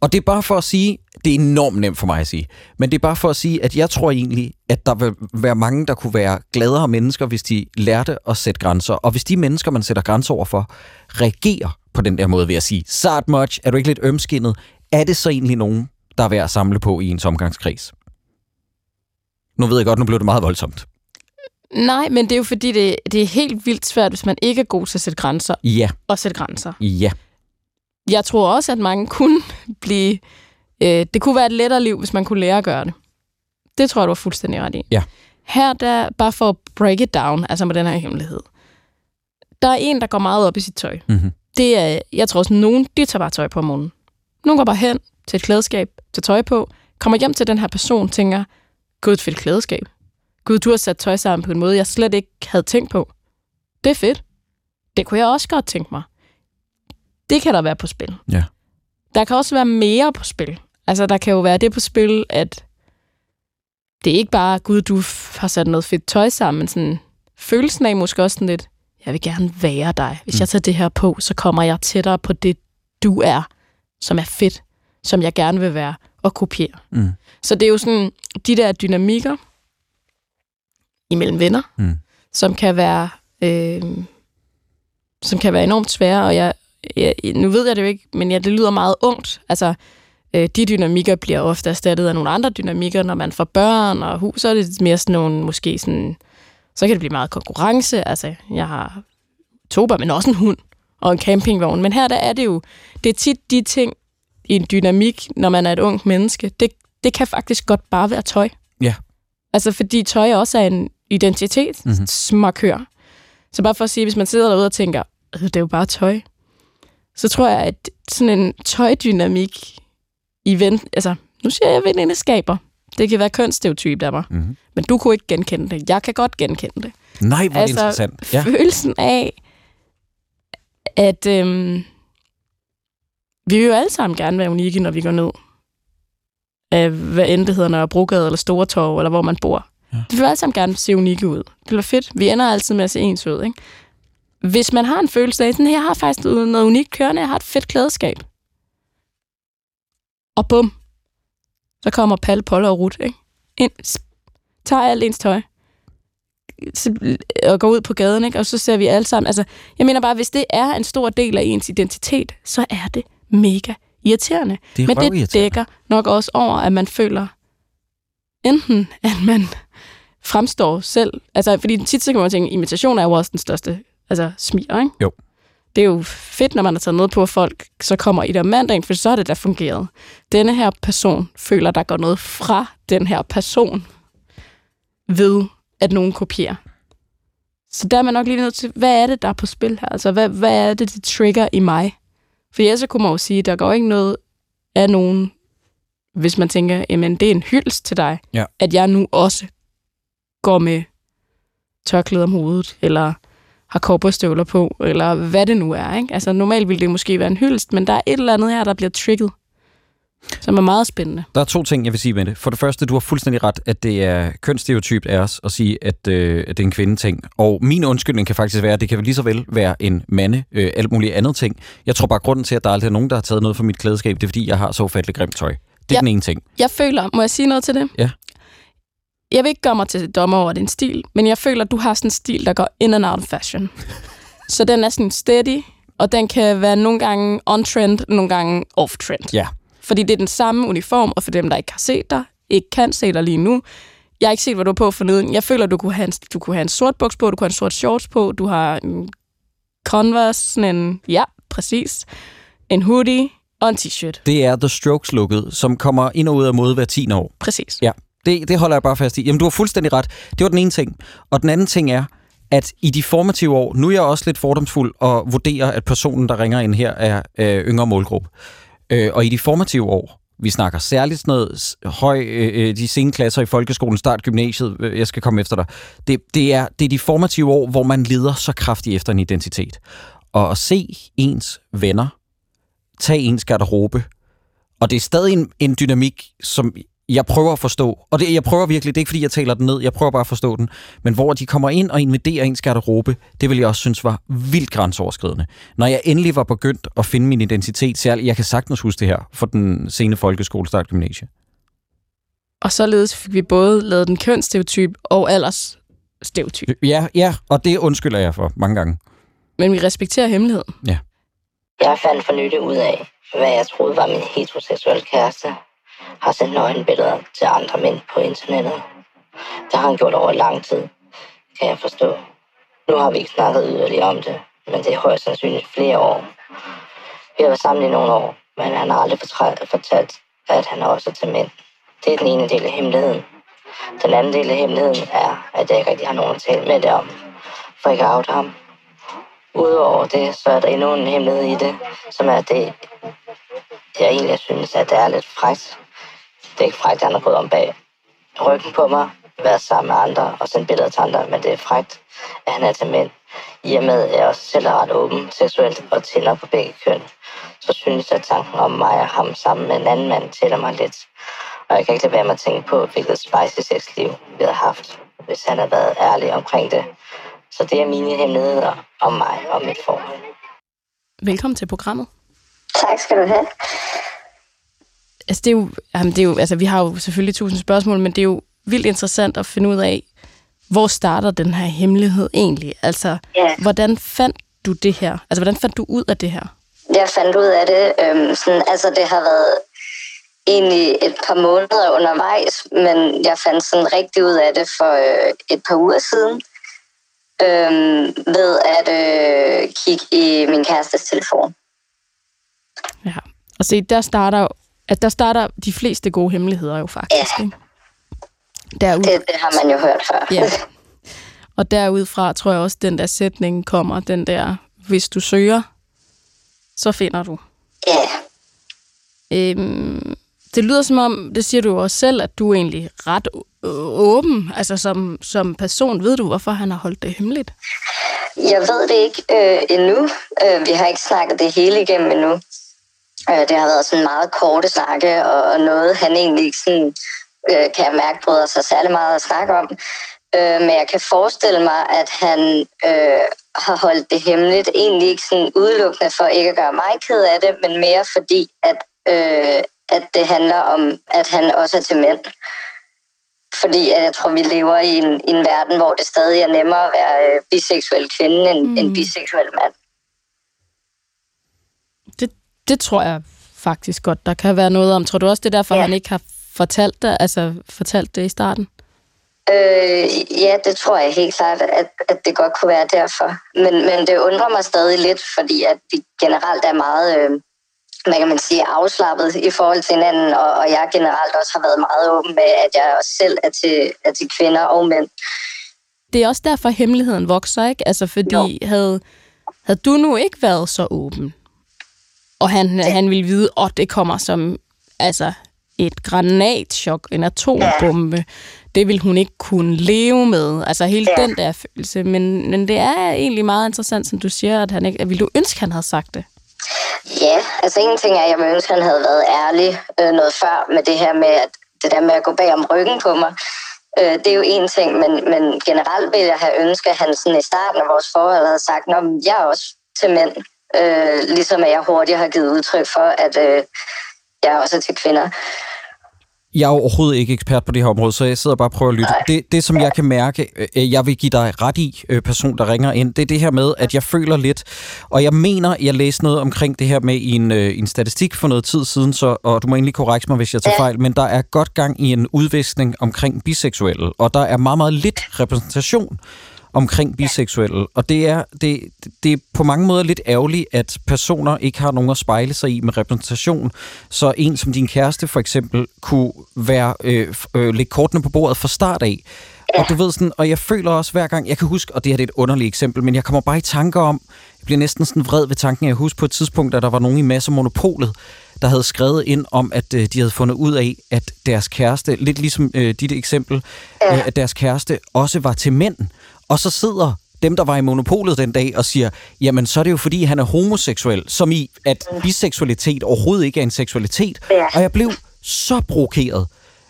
Og det er bare for at sige, det er enormt nemt for mig at sige, men det er bare for at sige, at jeg tror egentlig, at der vil være mange, der kunne være gladere mennesker, hvis de lærte at sætte grænser. Og hvis de mennesker, man sætter grænser over for, reagerer på den der måde ved at sige, sart much, er du ikke lidt ømskinnet? Er det så egentlig nogen, der er værd at samle på i en omgangskreds? Nu ved jeg godt, nu blev det meget voldsomt. Nej, men det er jo fordi, det, det er helt vildt svært, hvis man ikke er god til at sætte grænser. Ja. Og sætte grænser. Ja. Jeg tror også, at mange kunne (laughs) blive... Øh, det kunne være et lettere liv, hvis man kunne lære at gøre det. Det tror jeg, du har fuldstændig ret i. Ja. Her, der, bare for at break it down, altså med den her hemmelighed. Der er en, der går meget op i sit tøj. Mm-hmm. Det er, jeg tror også, nogen, de tager bare tøj på om morgenen. Nogen går bare hen til et klædeskab, til tøj på, kommer hjem til den her person, tænker, gud, fedt klædeskab. Gud, du har sat tøj sammen på en måde, jeg slet ikke havde tænkt på. Det er fedt. Det kunne jeg også godt tænke mig. Det kan der være på spil. Ja. Der kan også være mere på spil. Altså, der kan jo være det på spil, at det er ikke bare, gud, du har sat noget fedt tøj sammen, men sådan, følelsen af måske også sådan lidt, jeg vil gerne være dig. Hvis mm. jeg tager det her på, så kommer jeg tættere på det, du er, som er fedt, som jeg gerne vil være, og kopiere. Mm. Så det er jo sådan, de der dynamikker imellem venner, Mm. som kan være øh, som kan være enormt svære, og jeg, jeg, nu ved jeg det jo ikke, men ja, det lyder meget ungt. Altså, øh, de dynamikker bliver ofte erstattet af nogle andre dynamikker, når man får børn og hus, så er det mere sådan nogle, måske sådan, så kan det blive meget konkurrence. Altså, jeg har to børn, men også en hund og en campingvogn. Men her der er det jo, det er tit de ting i en dynamik, når man er et ungt menneske, det, det kan faktisk godt bare være tøj. Ja. Altså, fordi tøj også er en identitetsmarkør. Mm-hmm. Så bare for at sige, hvis man sidder derude og tænker, "Øh, det er jo bare tøj, så tror jeg, at sådan en tøjdynamik i ven, altså, nu siger jeg venindskaber. Det kan være kønsstereotypt af mig, Mm-hmm. men du kunne ikke genkende det. Jeg kan godt genkende det. Nej, hvor altså, interessant. Ja. Følelsen af, at øhm, vi vil jo alle sammen gerne være unikke, når vi går ned. Af, hvad end det hedder, når Brogade eller Store Torv, eller hvor man bor. Ja. Vi vil alle sammen gerne se unikke ud. Det er fedt. Vi ender altid med at se ens ud, ikke? Hvis man har en følelse af, sådan, jeg har faktisk noget noget unikt kørende, jeg har et fedt klædeskab. Og bum, så kommer Palle, Polle og Rut, ikke? Ind, tager alt ens tøj, og går ud på gaden, ikke? og så ser vi alle sammen. Altså, jeg mener bare, hvis det er en stor del af ens identitet, så er det mega irriterende. Det Men det dækker nok også over, at man føler enten, at man fremstår selv. Altså, fordi tit så kan man tænke, imitation er jo også den største altså, smier, ikke? Jo. Det er jo fedt, når man har taget noget på, at folk så kommer i der mandag, for så er det da fungeret. Denne her person føler, der går noget fra den her person ved, at nogen kopierer. Så der er man nok lige nødt til, hvad er det, der er på spil her? Altså, hvad, hvad er det, det trigger i mig? For ellers så kunne man jo sige, at der går ikke noget af nogen, hvis man tænker, jamen det er en hyldest til dig, Ja. at jeg nu også går med tørklæde om hovedet, eller har kobberstøvler på, eller hvad det nu er. Ikke? Altså normalt ville det måske være en hyldest, men der er et eller andet her, der bliver trigget, som er meget spændende. Der er to ting, jeg vil sige med det. For det første, du har fuldstændig ret, at det er kønsstereotypt af os at sige, at, øh, at det er en kvindeting. Og min undskyldning kan faktisk være, at det kan lige så vel være en mande, øh, alt muligt andet ting. Jeg tror bare, grunden til, at der aldrig er nogen, der har taget noget fra mit klædeskab, det er, fordi jeg har så ufatteligt grimt tøj. Det er Ja. den ene ting. Jeg føler, må jeg sige noget til det? Ja. Jeg vil ikke gøre mig til dommer over din stil, men jeg føler, at du har sådan en stil, der går in and out of fashion. (laughs) Så den er sådan steady, og den kan være nogle gange on-trend, nogle gange off-trend. Ja. Fordi det er den samme uniform, og for dem, der ikke har set dig, ikke kan se dig lige nu, jeg har ikke set, hvad du har på forneden. Jeg føler, du kunne have en, du kunne have en sort buks på, du kunne have en sort shorts på, du har en Converse, sådan en, ja, præcis, en hoodie og en t-shirt. Det er The Strokes-looket, som kommer ind og ud af mode hver 10 år. Præcis. Ja, det, det holder jeg bare fast i. Jamen, du har fuldstændig ret. Det var den ene ting. Og den anden ting er, at i de formative år, nu er jeg også lidt fordomsfuld og vurderer, at personen, der ringer ind her, er øh, yngre målgruppe. Øh, og i de formative år, vi snakker særligt sådan noget høj, øh, øh, de sene klasser i folkeskolen, start gymnasiet, øh, jeg skal komme efter dig. Det, det, er, det er de formative år, hvor man leder så kraftigt efter en identitet. Og at se ens venner, tage ens garderobe, og det er stadig en, en dynamik, som jeg prøver at forstå, og det, jeg prøver virkelig, det er ikke fordi, jeg taler den ned, jeg prøver bare at forstå den, men hvor de kommer ind og invaderer ens garderobe, det vil jeg også synes var vildt grænseoverskridende. Når jeg endelig var begyndt at finde min identitet, særligt, jeg kan sagtens huske det her, for den sene folkeskole start gymnasie. Og således fik vi både lavet den kønsstereotyp og aldersstereotyp. Ja, ja, og det undskylder jeg for mange gange. Men vi respekterer hemmeligheden. Ja. Jeg fandt for nylig ud af, hvad jeg troede var min heteroseksuelle kæreste, har sendt nøgenbilleder til andre mænd på internettet. Det har han gjort over lang tid, kan jeg forstå. Nu har vi ikke snakket yderligere om det, men det er højst sandsynligt flere år. Vi har været sammen i nogle år, men han har aldrig fortalt, at han også er til mænd. Det er den ene del af hemmeligheden. Den anden del af hemmeligheden er, at jeg ikke rigtig har nogen at tale med det om, for ikke at out ham. Udover det, så er der endnu en hemmelighed i det, som er det, jeg egentlig synes, at det er lidt frækt. Det er ikke frækt, at han har gået om bag ryggen på mig, været sammen med andre og sendt billeder til andre, men det er frækt, at han er til mænd. I og med, at jeg også selv er ret åben seksuelt og tænder på begge køn, så synes jeg, at tanken om mig og ham sammen med en anden mand tæller mig lidt. Og jeg kan ikke lade være med at tænke på, hvilket spicy sexliv vi havde haft, hvis han havde været ærlig omkring det. Så det er mine hemmeligheder om mig og mit forhold. Velkommen til programmet. Tak skal du have. Altså, det er jo, jamen, det er jo, altså, vi har jo selvfølgelig tusind spørgsmål, men det er jo vildt interessant at finde ud af, hvor starter den her hemmelighed egentlig? Altså, Ja. hvordan fandt du det her? Altså, hvordan fandt du ud af det her? Jeg fandt ud af det, øhm, sådan, altså det har været egentlig et par måneder undervejs, men jeg fandt sådan rigtig ud af det for øh, et par uger siden, øhm, ved at øh, kigge i min kærestes telefon. Ja. Og se, der starter, at der starter de fleste gode hemmeligheder jo faktisk, Ja. ikke? Derud, Det, det har man jo hørt før. ja. Og derudfra tror jeg også, den der sætning kommer, den der, hvis du søger, så finder du. ja. Øhm, det lyder som om, det siger du også selv, at du er egentlig ret åben. Altså som, som person, ved du, hvorfor han har holdt det hemmeligt? Jeg ved det ikke øh, endnu. Øh, vi har ikke snakket det hele igennem endnu. Øh, det har været sådan meget korte snakke, og, og noget han egentlig ikke sådan, øh, kan jeg mærke, bryder sig særlig meget at snakke om. Øh, men jeg kan forestille mig, at han øh, har holdt det hemmeligt, egentlig ikke sådan udelukkende for ikke at gøre mig ked af det, men mere fordi, at, øh, at det handler om, at han også er til mænd. Fordi at jeg tror, vi lever i en, i en verden, hvor det stadig er nemmere at være øh, biseksuel kvinde end, mm. end biseksuel mand. Det, tror jeg faktisk godt, der kan være noget om. Tror du også, det er derfor, Ja. han ikke har fortalt det, altså fortalt det i starten? Øh, ja, det tror jeg helt klart, at, at det godt kunne være derfor. Men, men det undrer mig stadig lidt, fordi at vi generelt er meget, øh, hvad kan man sige, afslappet i forhold til hinanden, og, og jeg generelt også har været meget åben med, at jeg også selv er til, er til kvinder og mænd. Det er også derfor, hemmeligheden vokser, ikke? Altså fordi, havde, havde du nu ikke været så åben, og han, han ville vide, at det kommer som altså, et granatchok, en atombombe, det vil hun ikke kunne leve med. Altså hele Ja. den der følelse. Men, men det er egentlig meget interessant, som du siger, at han ikke... At ville du ønske, han havde sagt det? Ja, altså en ting er, at jeg ville ønske, at han havde været ærlig øh, noget før med det her med, at det der med at gå bag om ryggen på mig. Øh, det er jo en ting, men, men generelt vil jeg have ønsket, at han sådan i starten af vores forhold havde sagt, at jeg er også til mænd. Øh, ligesom at jeg hurtigt har givet udtryk for, at øh, jeg også er til kvinder. Jeg er overhovedet ikke ekspert på det her område, så jeg sidder bare og prøver at lytte. Det, det som jeg kan mærke, øh, jeg vil give dig ret i, øh, person, der ringer ind, det er det her med, at jeg føler lidt, og jeg mener, jeg læste noget omkring det her med i en, øh, en statistik for noget tid siden, så, og du må endelig korrekte mig, hvis jeg tager fejl, men der er godt gang i en udviskning omkring biseksuelle, og der er meget, meget lidt repræsentation omkring biseksuelle. Og det er, det, det er på mange måder lidt ærgerligt, at personer ikke har nogen at spejle sig i med repræsentation. Så en som din kæreste for eksempel kunne være øh, øh, lægge kortene på bordet fra start af. Og du ved sådan, og jeg føler også hver gang, jeg kan huske, og det her det er et underligt eksempel, men jeg kommer bare i tanker om, jeg bliver næsten sådan vred ved tanken, jeg husker på et tidspunkt, at der var nogen i Masse Monopolet, der havde skrevet ind om, at øh, de havde fundet ud af, at deres kæreste, lidt ligesom øh, dit eksempel, øh, at deres kæreste også var til mænd. Og så sidder dem, der var i monopolet den dag, og siger, jamen så er det jo fordi, han er homoseksuel, som i, at biseksualitet overhovedet ikke er en seksualitet. Ja. Og jeg blev så provokeret,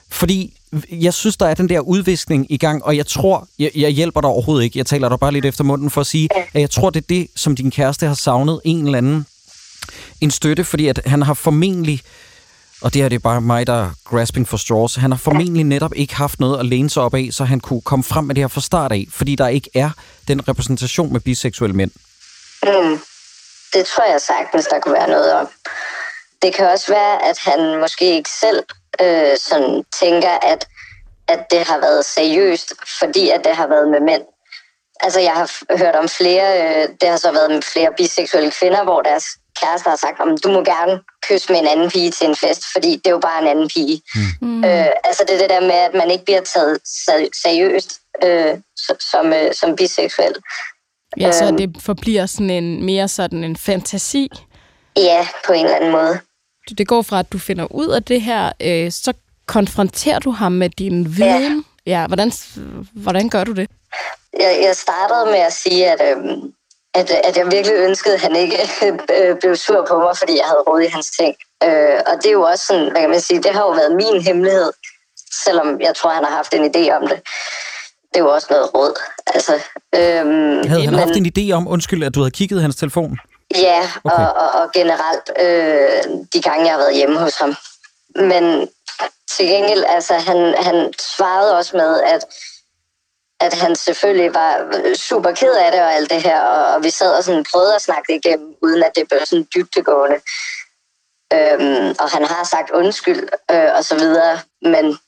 Fordi jeg synes, der er den der udviskning i gang, og jeg tror, jeg, jeg hjælper dig overhovedet ikke. Jeg taler dig bare lidt efter munden for at sige, at jeg tror, det er det, som din kæreste har savnet en eller anden en støtte, fordi at han har formentlig, og det her det er bare mig, der er grasping for straws, han har formentlig netop ikke haft noget at læne sig op af, så han kunne komme frem med det her fra start af, fordi der ikke er den repræsentation med biseksuelle mænd. Mm. Det tror jeg sagtens, der kunne være noget om. Det kan også være, at han måske ikke selv øh, sådan tænker, at, at det har været seriøst, fordi at det har været med mænd. Altså, jeg har hørt om flere, øh, det har så været med flere biseksuelle kvinder, hvor deres kærester har sagt, om du må gerne kysse med en anden pige til en fest, fordi det er jo bare en anden pige. Mm. Øh, altså det er det der med, at man ikke bliver taget seriøst øh, som, øh, som biseksuel. Ja, så øhm. det forbliver sådan en mere sådan en fantasi. Ja, på en eller anden måde. Det går fra, at du finder ud af det her, øh, så konfronterer du ham med din viden. Ja, ja hvordan, hvordan gør du det? Jeg, jeg startede med at sige, at, øh, at, at jeg virkelig ønskede, at han ikke (laughs) øh, blev sur på mig, fordi jeg havde råd i hans ting. Øh, og det er jo også sådan, hvad kan man sige, det har jo været min hemmelighed, selvom jeg tror, han har haft en idé om det det er jo også noget råd. Altså, øhm, havde han men, haft en idé om, undskyld, at du havde kigget hans telefon? Ja, okay. og, og, og generelt øh, de gange, jeg har været hjemme hos ham. Men til gengæld, altså, han, han svarede også med, at, at han selvfølgelig var super ked af det og alt det her, og, og vi sad og sådan prøvede at snakke det igennem, uden at det blev sådan dybtegående. Øhm, og han har sagt undskyld øh, og så videre, men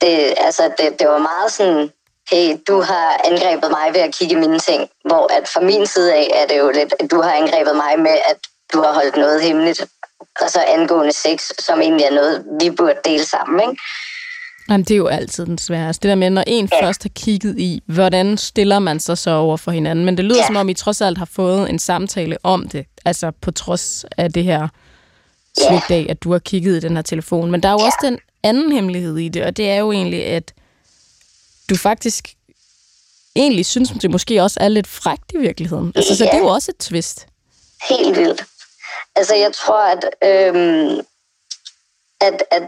det, altså, det, det var meget sådan hey, du har angrebet mig ved at kigge mine ting, hvor at fra min side af er det jo lidt, at du har angrebet mig med, at du har holdt noget hemmeligt, og så angående sex, som egentlig er noget, vi burde dele sammen, ikke? Jamen, det er jo altid den sværeste. Det der med, når en ja. først har kigget i, hvordan stiller man sig så over for hinanden. Men det lyder ja. som om, I trods alt har fået en samtale om det. Altså på trods af det her svigt at du har kigget i den her telefon. Men der er jo ja. også den anden hemmelighed i det, og det er jo egentlig, at du faktisk egentlig synes, det måske også er lidt frægt i virkeligheden. Altså, ja. så det er jo også et twist. Helt vildt. Altså, jeg tror, at, øhm, at, at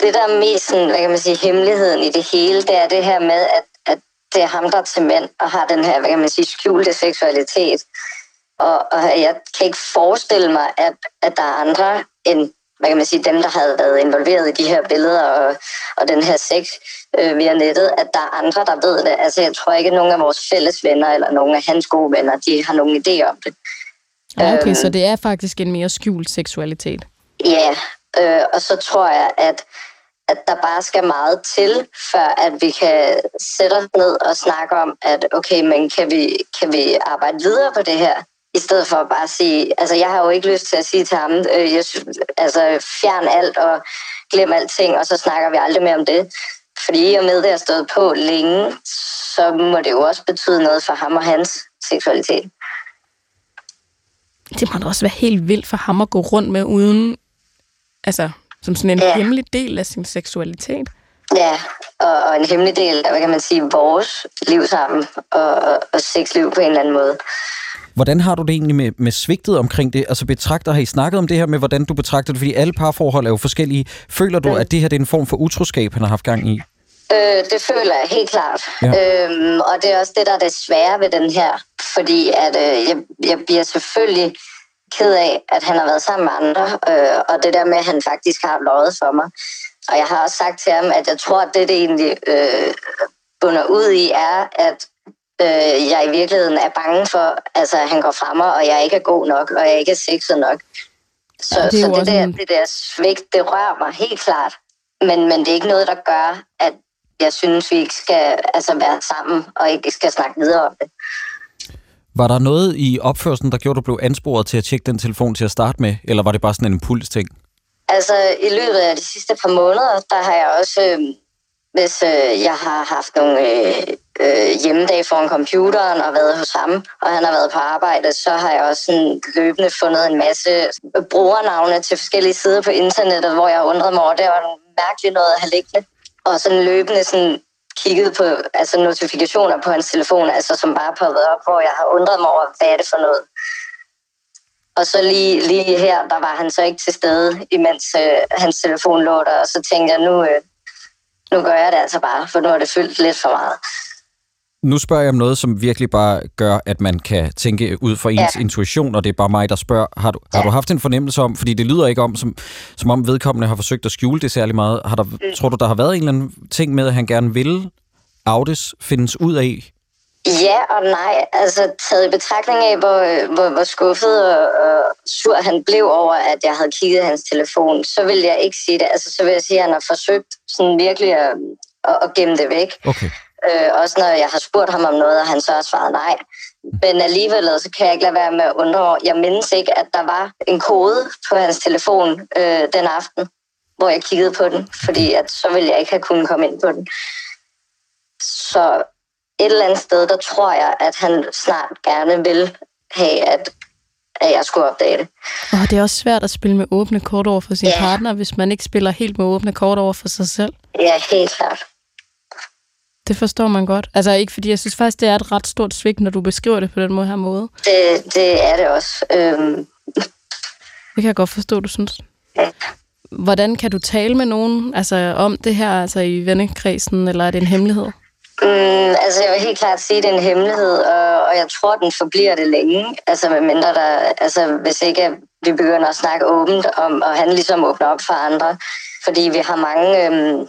det, der er mest sådan, hvad kan man sige, hemmeligheden i det hele, det er det her med, at, at det er ham, der er til mænd og har den her, hvad kan man sige, skjulte seksualitet. Og, og jeg kan ikke forestille mig, at, at der er andre end hvad kan man sige, dem, der havde været involveret i de her billeder og, og den her sex øh, via nettet, at der er andre, der ved det. Altså, jeg tror ikke, at nogen af vores fælles venner eller nogen af hans gode venner, de har nogen idé om det. Ja, okay, øhm, så det er faktisk en mere skjult seksualitet. Ja, øh, og så tror jeg, at, at der bare skal meget til, før at vi kan sætte os ned og snakke om, at okay, men kan vi, kan vi arbejde videre på det her? I stedet for at bare sige, altså jeg har jo ikke lyst til at sige til ham, øh, jeg, altså fjern alt og glem alting, og så snakker vi aldrig mere om det. Fordi i og med, det har stået på længe, så må det jo også betyde noget for ham og hans seksualitet. Det må da også være helt vildt for ham at gå rundt med uden, altså som sådan en ja. hemmelig del af sin seksualitet. Ja, og, og en hemmelig del af, hvad kan man sige, vores liv sammen og, og, og sexliv på en eller anden måde. Hvordan har du det egentlig med, med svigtet omkring det? Altså betragter, har I snakket om det her med, hvordan du betragter det? Fordi alle parforhold er jo forskellige. Føler du, mm. at det her det er en form for utroskab, han har haft gang i? Øh, det føler jeg helt klart. Ja. Øhm, og det er også det, der er det svære ved den her. Fordi at, øh, jeg, jeg bliver selvfølgelig ked af, at han har været sammen med andre. Øh, og det der med, at han faktisk har løjet for mig. Og jeg har også sagt til ham, at jeg tror, at det, det egentlig øh, bunder ud i, er, at øh, jeg i virkeligheden er bange for, altså, at han går frem og jeg ikke er god nok, og jeg ikke er sexet nok. Så, ja, det, så det, der, en... det der svigt, det rører mig helt klart. Men, men det er ikke noget, der gør, at jeg synes, vi ikke skal altså, være sammen og ikke skal snakke videre om det. Var der noget i opførselen, der gjorde, at du blev ansporet til at tjekke den telefon til at starte med, eller var det bare sådan en impuls-ting? Altså, i løbet af de sidste par måneder, der har jeg også, øh, hvis øh, jeg har haft nogle øh, øh, hjemmedag foran computeren og været hos ham, og han har været på arbejde, så har jeg også sådan løbende fundet en masse brugernavne til forskellige sider på internettet, hvor jeg undrede mig over, det var mærkeligt noget at have liggende. Og sådan løbende sådan kigget på altså notifikationer på hans telefon, altså som bare poppet op, hvor jeg har undret mig over, hvad er det for noget. Og så lige, lige her, der var han så ikke til stede, imens øh, hans telefon lå der, og så tænkte jeg, nu, øh, nu gør jeg det altså bare, for nu er det fyldt lidt for meget. Nu spørger jeg om noget, som virkelig bare gør, at man kan tænke ud fra ens ja. intuition, og det er bare mig, der spørger. Har du, ja. har du haft en fornemmelse om, fordi det lyder ikke om, som, som om vedkommende har forsøgt at skjule det særlig meget. Har der, mm. Tror du, der har været en eller anden ting med, at han gerne vil outes, findes ud af? Ja og nej. Altså taget i betragtning af, hvor, hvor, hvor skuffet og, og sur han blev over, at jeg havde kigget hans telefon, så vil jeg ikke sige det. Altså så vil jeg sige, at han har forsøgt sådan virkelig at, at, at gemme det væk. Okay. Øh, også når jeg har spurgt ham om noget, og han så har svaret nej. Men alligevel så kan jeg ikke lade være med at undre Jeg mindes ikke, at der var en kode på hans telefon øh, den aften, hvor jeg kiggede på den, fordi at så ville jeg ikke have kunnet komme ind på den. Så et eller andet sted, der tror jeg, at han snart gerne vil have, at, at jeg skulle opdage det. Og det er også svært at spille med åbne kort over for sin ja. partner, hvis man ikke spiller helt med åbne kort over for sig selv. Ja, helt klart. Det forstår man godt. Altså ikke fordi, jeg synes faktisk, det er et ret stort svigt, når du beskriver det på den måde her måde. Det, det er det også. Øhm. Det kan jeg godt forstå, du synes. Ja. Hvordan kan du tale med nogen altså, om det her altså i vennekredsen, eller er det en hemmelighed? Mm, altså, jeg vil helt klart sige, at det er en hemmelighed, og, og jeg tror, den forbliver det længe. Altså, med mindre der, altså, hvis ikke vi begynder at snakke åbent om, og han ligesom åbner op for andre. Fordi vi har mange øhm,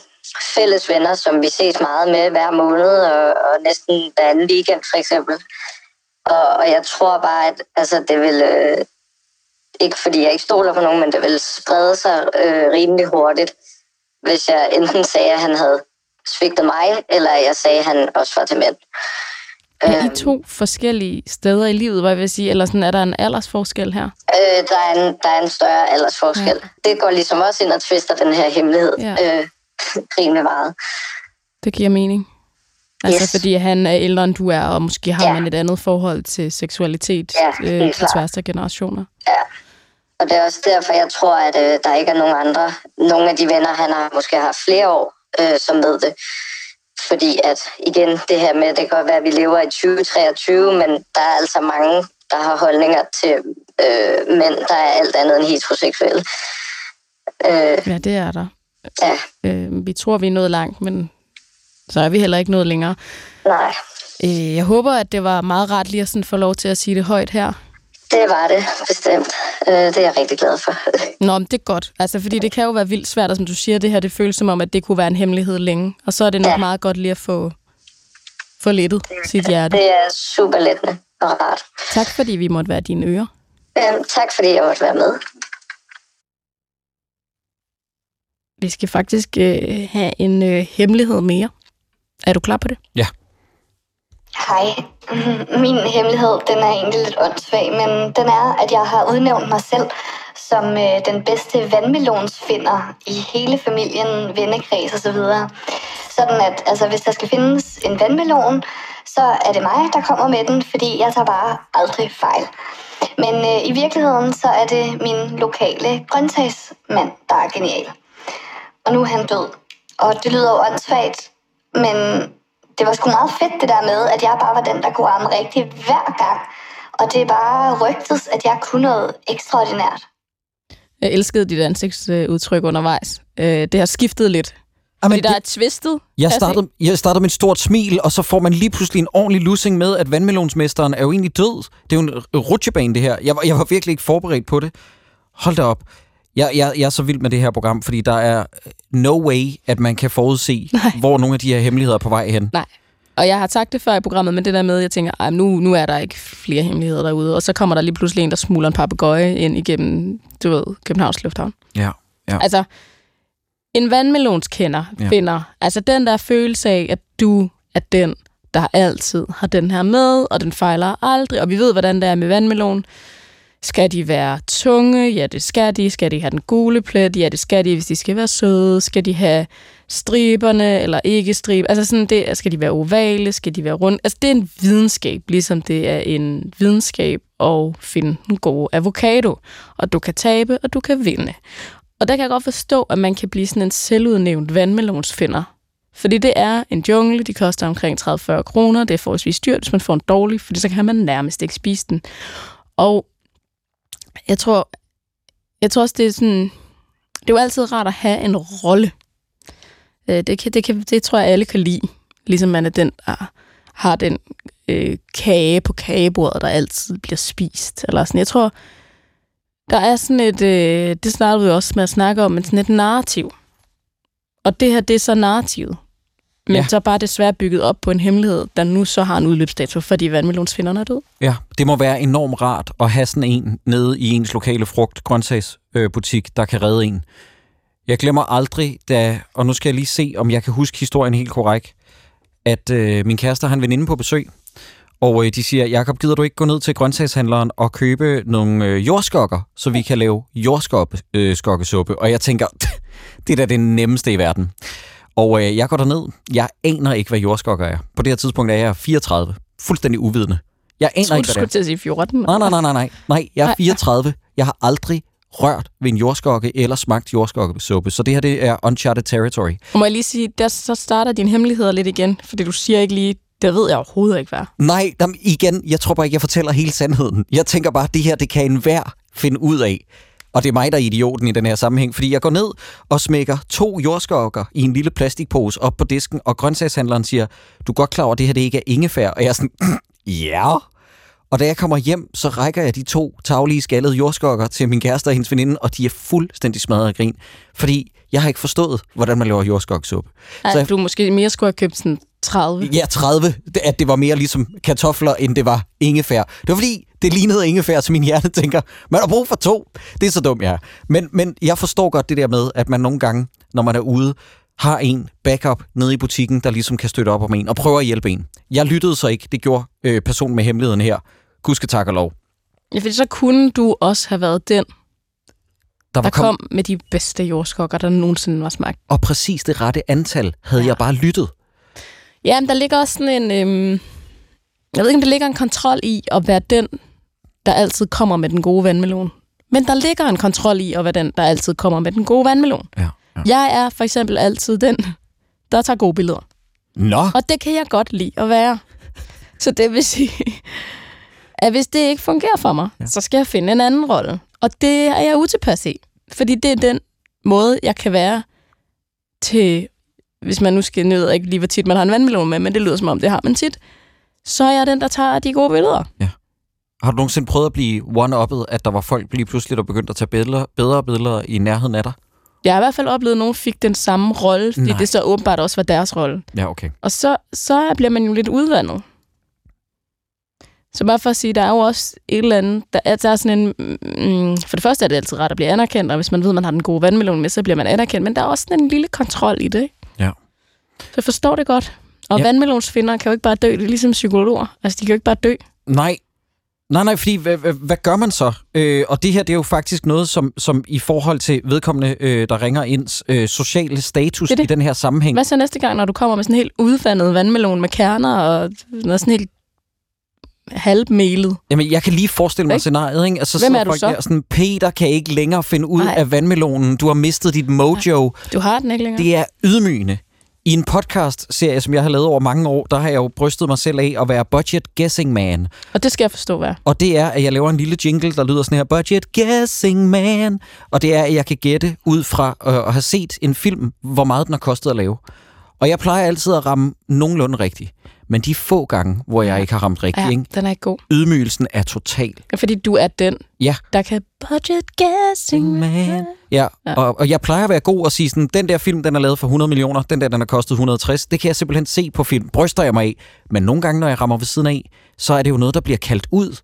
fælles venner, som vi ses meget med hver måned, og, og næsten hver anden weekend for eksempel. Og, og jeg tror bare, at altså, det vil... Øh, ikke fordi jeg ikke stoler på nogen, men det vil sprede sig øh, rimelig hurtigt, hvis jeg enten sagde, at han havde svigtet mig, eller jeg sagde, at han også var til mænd. Er I øhm. to forskellige steder i livet, hvad jeg vil sige, eller sådan, er der en aldersforskel her? Øh, der, er en, der er en større aldersforskel. Ja. Det går ligesom også ind og tvister den her hemmelighed ja. øh, rimelig meget. Det giver mening. Altså yes. fordi han er ældre end du er, og måske har ja. man et andet forhold til seksualitet ja, øh, på tværs af generationer. Ja, og det er også derfor, jeg tror, at øh, der ikke er nogen andre. Nogle af de venner, han har måske haft flere år, øh, som ved det. Fordi at, igen, det her med, det kan godt være, at vi lever i 2023, men der er altså mange, der har holdninger til øh, mænd, der er alt andet end heteroseksuelle. Øh, ja, det er der. Ja. Øh, vi tror, vi er nået langt, men så er vi heller ikke nået længere. Nej. Øh, jeg håber, at det var meget rart lige at sådan få lov til at sige det højt her. Det var det, bestemt. Øh, det er jeg rigtig glad for. (laughs) Nå, men det er godt. Altså, fordi det kan jo være vildt svært, og som du siger, det her, det føles som om, at det kunne være en hemmelighed længe. Og så er det nok ja. meget godt lige at få, få lettet sit hjerte. Det er super lettende og rart. Tak, fordi vi måtte være dine ører. Øhm, tak, fordi jeg måtte være med. Vi skal faktisk øh, have en øh, hemmelighed mere. Er du klar på det? Ja. Hej. (laughs) Min hemmelighed, den er egentlig lidt åndssvag, men den er, at jeg har udnævnt mig selv som øh, den bedste vandmelonsfinder i hele familien, vennekreds osv. Så Sådan at, altså, hvis der skal findes en vandmelon, så er det mig, der kommer med den, fordi jeg tager bare aldrig fejl. Men øh, i virkeligheden, så er det min lokale grøntsagsmand, der er genial. Og nu er han død. Og det lyder jo åndssvagt, men det var sgu meget fedt det der med, at jeg bare var den, der kunne ramme rigtigt hver gang. Og det er bare rygtet, at jeg kunne noget ekstraordinært. Jeg elskede dit ansigtsudtryk undervejs. Øh, det har skiftet lidt. Jamen, Fordi der det, er twistet. Jeg startede, jeg startede med et stort smil, og så får man lige pludselig en ordentlig lussing med, at vandmelonsmesteren er jo egentlig død. Det er jo en rutsjebane, det her. Jeg var, jeg var virkelig ikke forberedt på det. Hold da op. Jeg, jeg, jeg er så vild med det her program, fordi der er no way, at man kan forudse, Nej. hvor nogle af de her hemmeligheder er på vej hen. Nej. Og jeg har sagt det før i programmet, men det der med, at jeg tænker, Ej, nu, nu er der ikke flere hemmeligheder derude. Og så kommer der lige pludselig en, der smuler en papegøje ind igennem, du ved, Københavns Lufthavn. Ja, ja. Altså, en vandmelonskender ja. finder, altså den der følelse af, at du er den, der altid har den her med, og den fejler aldrig, og vi ved, hvordan det er med vandmelon. Skal de være tunge? Ja, det skal de. Skal de have den gule plet? Ja, det skal de, hvis de skal være søde. Skal de have striberne eller ikke striber? Altså sådan, det, skal de være ovale? Skal de være runde? Altså det er en videnskab, ligesom det er en videnskab at finde en god avocado. Og du kan tabe, og du kan vinde. Og der kan jeg godt forstå, at man kan blive sådan en selvudnævnt vandmelonsfinder. Fordi det er en jungle, de koster omkring 30-40 kroner. Det er forholdsvis dyrt, hvis man får en dårlig, fordi så kan man nærmest ikke spise den. Og jeg tror, jeg tror også, det er sådan... Det er jo altid rart at have en rolle. Øh, det, kan, det, kan, det tror jeg, alle kan lide. Ligesom man er den, der har den øh, kage på kagebordet, der altid bliver spist. Eller sådan. Jeg tror, der er sådan et, øh, det startede vi også med at snakke om, men sådan et narrativ. Og det her, det er så narrativet. Men Ja. så bare desværre bygget op på en hemmelighed, der nu så har en udløbsdato, fordi vandmelonsfinderne er død. Ja, det må være enormt rart at have sådan en nede i ens lokale frugt grøntsagsbutik, der kan redde en. Jeg glemmer aldrig, da, og nu skal jeg lige se, om jeg kan huske historien helt korrekt, at øh, min kæreste har en veninde på besøg, og øh, de siger, Jakob, gider du ikke gå ned til grøntsagshandleren og købe nogle øh, jordskokker, så vi kan lave jordskokkesuppe? Øh, skokkesuppe?" og jeg tænker, (laughs) det er da det nemmeste i verden. Og øh, jeg går derned. Jeg aner ikke, hvad jordskokker er. På det her tidspunkt er jeg 34. Fuldstændig uvidende. Jeg Jeg aner tror, ikke, du hvad det er. skulle til at sige 14. Nej, nej, nej, nej, nej. Nej, jeg er Nej. 34. Jeg har aldrig rørt ved en jordskokke eller smagt jordskokkesuppe. Så det her, det er uncharted territory. Og må jeg lige sige, der så starter dine hemmeligheder lidt igen, fordi du siger ikke lige, det ved jeg overhovedet ikke, hvad. Nej, igen, jeg tror bare ikke, jeg fortæller hele sandheden. Jeg tænker bare, det her, det kan enhver finde ud af. Og det er mig, der er idioten i den her sammenhæng, fordi jeg går ned og smækker to jordskokker i en lille plastikpose op på disken, og grøntsagshandleren siger, du er godt klar over, at det her det ikke er ingefær. Og jeg er sådan, (clears throat) ja. Og da jeg kommer hjem, så rækker jeg de to taglige skaldede jordskokker til min kæreste og hendes veninde, og de er fuldstændig smadret af grin. Fordi jeg har ikke forstået, hvordan man laver jordskokkesuppe. Ej, Så jeg- du måske mere skulle have købt sådan 30. Ja, 30. Det- At det var mere ligesom kartofler, end det var ingefær. Det var fordi, det lignede ingefær, så min hjerne tænker, man har brug for to. Det er så dumt, jeg er. Men, men jeg forstår godt det der med, at man nogle gange, når man er ude, har en backup nede i butikken, der ligesom kan støtte op om en og prøver at hjælpe en. Jeg lyttede så ikke. Det gjorde øh, personen med hemmeligheden her. Gudske tak og lov. Ja, fordi så kunne du også have været den, Der der kom med de bedste jordskokker, der nogensinde var smagt. Og præcis det rette antal havde ja. jeg bare lyttet. Ja, men der ligger også sådan en... Øhm, jeg ved ikke, om der ligger en kontrol i at være den, der altid kommer med den gode vandmelon. Men der ligger en kontrol i at være den, der altid kommer med den gode vandmelon. Ja, ja. Jeg er for eksempel altid den, der tager gode billeder. Nå, Og det kan jeg godt lide at være. Så det vil sige, at hvis det ikke fungerer for mig, ja. så skal jeg finde en anden rolle. Og det er jeg utilpas i. Fordi det er den måde, jeg kan være til, hvis man nu skal ned, ikke lige hvor tit man har en vandmelon med, men det lyder som om, det har man tit, så er jeg den, der tager de gode billeder. Har du nogensinde prøvet at blive one-uppet, at der var folk lige pludselig, der begyndte at tage billeder, bedre billeder i nærheden af dig? Jeg har i hvert fald oplevet, at nogen fik den samme rolle, fordi Nej. Det så åbenbart også var deres rolle. Ja, okay. Og så, så bliver man jo lidt udvandet. Så bare for at sige, der er jo også et eller andet, der er, der er sådan en, mm, for det første er det altid ret at blive anerkendt, og hvis man ved, man har den gode vandmelon med, så bliver man anerkendt, men der er også sådan en lille kontrol i det, ikke? Ja. Så jeg forstår det godt. Og Ja. ja. vandmelonsfinder kan jo ikke bare dø, det er ligesom psykologer. Altså, de kan jo ikke bare dø. Nej, Nej, nej, fordi hvad, hvad, hvad gør man så? Øh, og det her, det er jo faktisk noget, som, som i forhold til vedkommende, øh, der ringer ind, øh, sociale status Det det. i den her sammenhæng. Hvad så næste gang, når du kommer med sådan en helt udvandet vandmelon med kerner og noget sådan helt halvmelet? Jamen, jeg kan lige forestille mig scenariet, ikke? Altså, Hvem er du så? Der, sådan, Peter kan ikke længere finde ud Nej. af vandmelonen. Du har mistet dit mojo. Du har den ikke længere. Det er ydmygende. I en podcast-serie, som jeg har lavet over mange år, der har jeg jo brystet mig selv af at være budget guessing man. Og det skal jeg forstå, hvad. Og det er, at jeg laver en lille jingle, der lyder sådan her, budget guessing man. Og det er, at jeg kan gætte ud fra øh, at have set en film, hvor meget den har kostet at lave. Og jeg plejer altid at ramme nogenlunde rigtigt. Men de få gange, hvor jeg ikke har ramt rigtigt, Ja, ikke? den er ikke god. ydmygelsen er total. Fordi du er den, Ja. der kan budget guessing. Man. Ja, Ja. og, og jeg plejer at være god og sige sådan, den der film, den er lavet for 100 millioner, den der, den har kostet 160, det kan jeg simpelthen se på film, bryster jeg mig af. Men nogle gange, når jeg rammer ved siden af, så er det jo noget, der bliver kaldt ud.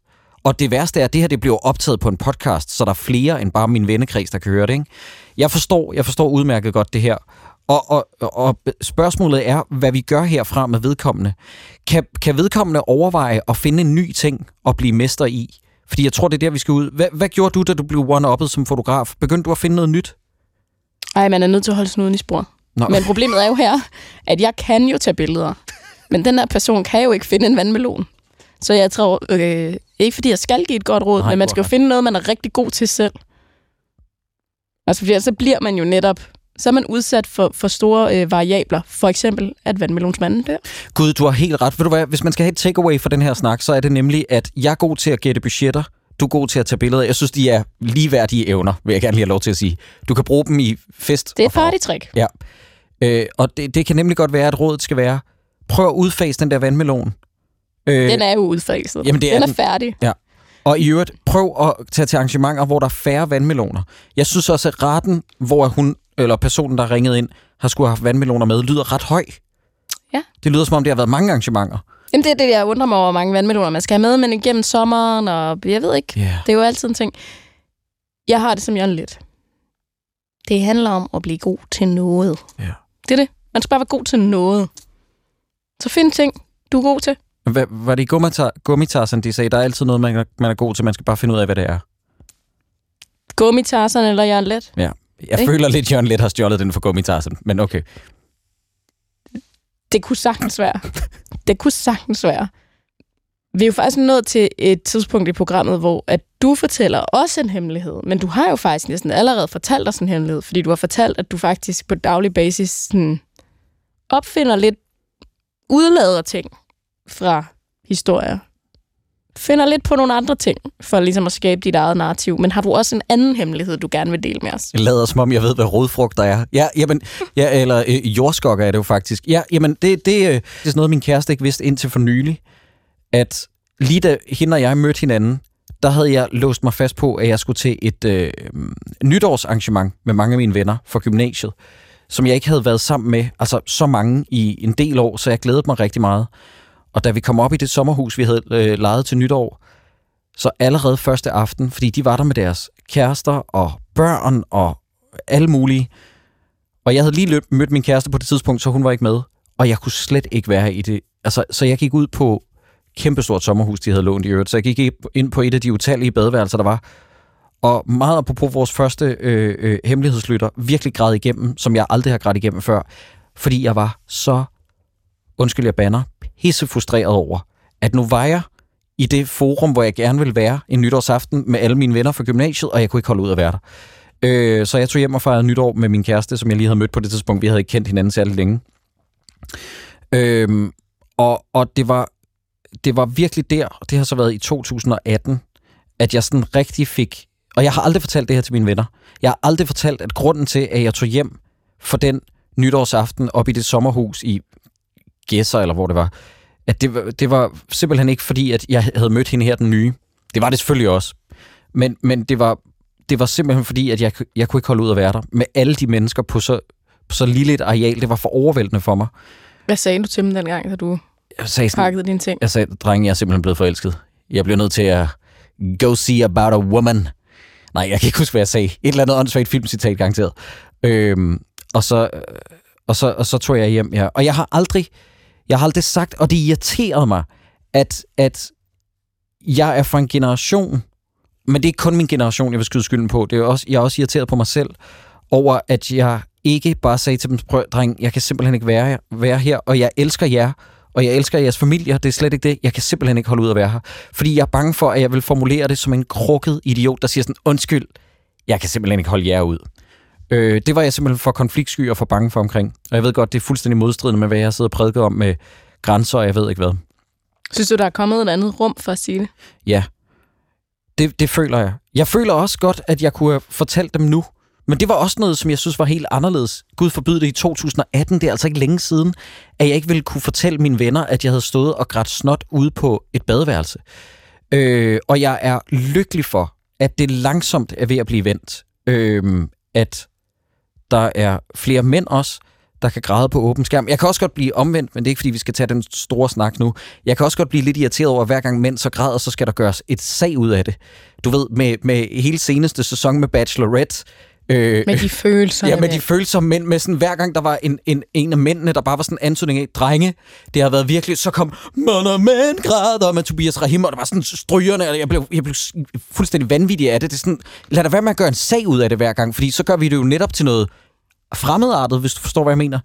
Og det værste er, at det her det bliver optaget på en podcast, så der er flere end bare min vennekreds, der kan høre det. Ikke? Jeg forstår, jeg forstår udmærket godt det her. Og, og, og spørgsmålet er, hvad vi gør herfra med vedkommende. Kan, kan vedkommende overveje at finde en ny ting og blive mester i? Fordi jeg tror, det er der, vi skal ud. Hvad, hvad gjorde du, da du blev one-uppet som fotograf? Begyndte du at finde noget nyt? Ej, man er nødt til at holde snuden i spor. Nå. Men problemet er jo her, at jeg kan jo tage billeder. Men den her person kan jo ikke finde en vandmelon. Så jeg tror, øh, ikke fordi jeg skal give et godt råd, Nej, Nej, men man skal jo finde noget, man er rigtig god til selv. Altså, fordi så bliver man jo netop, så er man udsat for, for store øh, variabler. For eksempel, at vandmelonsmanden dør. Gud, du har helt ret. Ved du hvad, hvis man skal have et takeaway for den her snak, så er det nemlig, at jeg er god til at gætte budgetter. Du er god til at tage billeder. Jeg synes, de er ligeværdige evner, vil jeg gerne lige have lov til at sige. Du kan bruge dem i fest. Det er et partytrick. Ja. Øh, og det, det kan nemlig godt være, at rådet skal være, prøv at udfase den der vandmelon. Øh, Den er jo udfaset. Jamen, det er den er den. færdig. Og i øvrigt, prøv at tage til arrangementer, hvor der er færre vandmeloner. Jeg synes også, at retten, hvor hun, eller personen, der ringet ind, har skulle have haft vandmeloner med, lyder ret høj. Ja. Det lyder, som om det har været mange arrangementer. Jamen, det er det, jeg undrer mig over, hvor mange vandmeloner man skal have med, men igennem sommeren, og jeg ved ikke, Yeah. det er jo altid en ting. Jeg har det som Jørgen lidt. Det handler om at blive god til noget. Ja. Det er det. Man skal bare være god til noget. Så find ting, du er god til. Hvad, var det i Gummitar- Gummitarsen, de sagde, der er altid noget, man, er- man er god til, man skal bare finde ud af, hvad det er. Gummitarsen eller Jørgen Let. Jeg Ikke? føler lidt, Jørgen Let har stjålet den for Gummitarsen, men okay. Det kunne sagtens være. Det kunne sagtens være. Vi er jo faktisk nået til et tidspunkt i programmet, hvor at du fortæller også en hemmelighed, men du har jo faktisk næsten allerede fortalt os en hemmelighed, fordi du har fortalt, at du faktisk på daglig basis sådan, opfinder lidt, udlader ting fra historier. Finder lidt på nogle andre ting, for ligesom at skabe dit eget narrativ. Men har du også en anden hemmelighed, du gerne vil dele med os? Jeg lader som om, jeg ved, hvad rodfrugter er. Ja, jamen, ja, eller øh, jordskokker er det jo faktisk. Ja, jamen, det, det, øh, det er sådan noget, min kæreste ikke vidste indtil for nylig. At lige da hende og jeg mødte hinanden, der havde jeg låst mig fast på, at jeg skulle til et øh, nytårsarrangement med mange af mine venner fra gymnasiet, som jeg ikke havde været sammen med, altså så mange i en del år, så jeg glædede mig rigtig meget. Og da vi kom op i det sommerhus, vi havde øh, lejet til nytår, så allerede første aften, fordi de var der med deres kærester og børn og alle mulige. Og jeg havde lige løb, mødt min kæreste på det tidspunkt, så hun var ikke med. Og jeg kunne slet ikke være i det. Altså, så jeg gik ud på kæmpestort sommerhus, de havde lånt i øvrigt. Så jeg gik ind på et af de utallige badeværelser, der var. Og meget apropos vores første øh, øh, hemmelighedslytter, virkelig græd igennem, som jeg aldrig har grædt igennem før. Fordi jeg var så, undskyld jeg banner, pisse frustreret over, at nu var jeg i det forum, hvor jeg gerne ville være en nytårsaften med alle mine venner fra gymnasiet, og jeg kunne ikke holde ud at være der. Øh, så jeg tog hjem og fejrede nytår med min kæreste, som jeg lige havde mødt på det tidspunkt. Vi havde ikke kendt hinanden særlig længe. Øh, og, og det var, det var virkelig der, og det har så været i 2018, at jeg sådan rigtig fik... Og jeg har aldrig fortalt det her til mine venner. Jeg har aldrig fortalt, at grunden til, at jeg tog hjem for den nytårsaften op i det sommerhus i Gæsser, eller hvor det var, at det, var- det var simpelthen ikke fordi, at jeg havde mødt hende her, den nye. Det var det selvfølgelig også. Men, men det, var, det var simpelthen fordi, at jeg, jeg kunne ikke holde ud at være der. Med alle de mennesker på så, på så lille et areal. Det var for overvældende for mig. Hvad sagde du til dem dengang, da du Jeg sagde, sådan, pakkede dine ting? jeg sagde drenge, jeg er simpelthen blevet forelsket. Jeg bliver nødt til at go see about a woman. Nej, jeg kan ikke huske, hvad jeg sagde. Et eller andet åndssvagt filmcitat, garanteret. Øhm, og, så, øh, og, så, og så tog jeg hjem, ja. Og jeg har aldrig, jeg har aldrig sagt, og det irriterede mig, at, at jeg er fra en generation, men det er ikke kun min generation, jeg vil skyde skylden på. Det er også, jeg er også irriteret på mig selv over, at jeg ikke bare sagde til dem, prøv, dreng, jeg kan simpelthen ikke være, være her, og jeg elsker jer, og jeg elsker jeres familier, det er slet ikke det. Jeg kan simpelthen ikke holde ud at være her. Fordi jeg er bange for, at jeg vil formulere det som en krukket idiot, der siger sådan, undskyld, jeg kan simpelthen ikke holde jer ud. Øh, det var jeg simpelthen for konfliktsky og for bange for omkring. Og jeg ved godt, det er fuldstændig modstridende med, hvad jeg har siddet og prædiket om med grænser, og jeg ved ikke hvad. Synes du, der er kommet et andet rum for at sige det? Ja, det, det føler jeg. Jeg føler også godt, at jeg kunne have fortalt dem nu. Men det var også noget, som jeg synes var helt anderledes. Gud forbyde det i 2018, det er altså ikke længe siden, at jeg ikke ville kunne fortælle mine venner, at jeg havde stået og grædt snot ude på et badeværelse. Øh, og jeg er lykkelig for, at det langsomt er ved at blive vendt. Øh, at der er flere mænd også, der kan græde på åben skærm. Jeg kan også godt blive omvendt, men det er ikke, fordi vi skal tage den store snak nu. Jeg kan også godt blive lidt irriteret over, at hver gang mænd så græder, så skal der gøres et sag ud af det. Du ved, med, med hele seneste sæson med Bachelorette, Øh, Med de (laughs) følelser. Ja, med de følelser mænd, med sådan, hver gang der var en, en, en af mændene, der bare var sådan en antydning af, drenge, det har været virkelig, så kom mænd og mænd græder med Tobias Rahim, og der var sådan strygerne, og jeg blev, jeg blev fuldstændig vanvittig af det. Det er sådan, lad der være med at gøre en sag ud af det hver gang, fordi så gør vi det jo netop til noget fremmedartet, hvis du forstår, hvad jeg mener.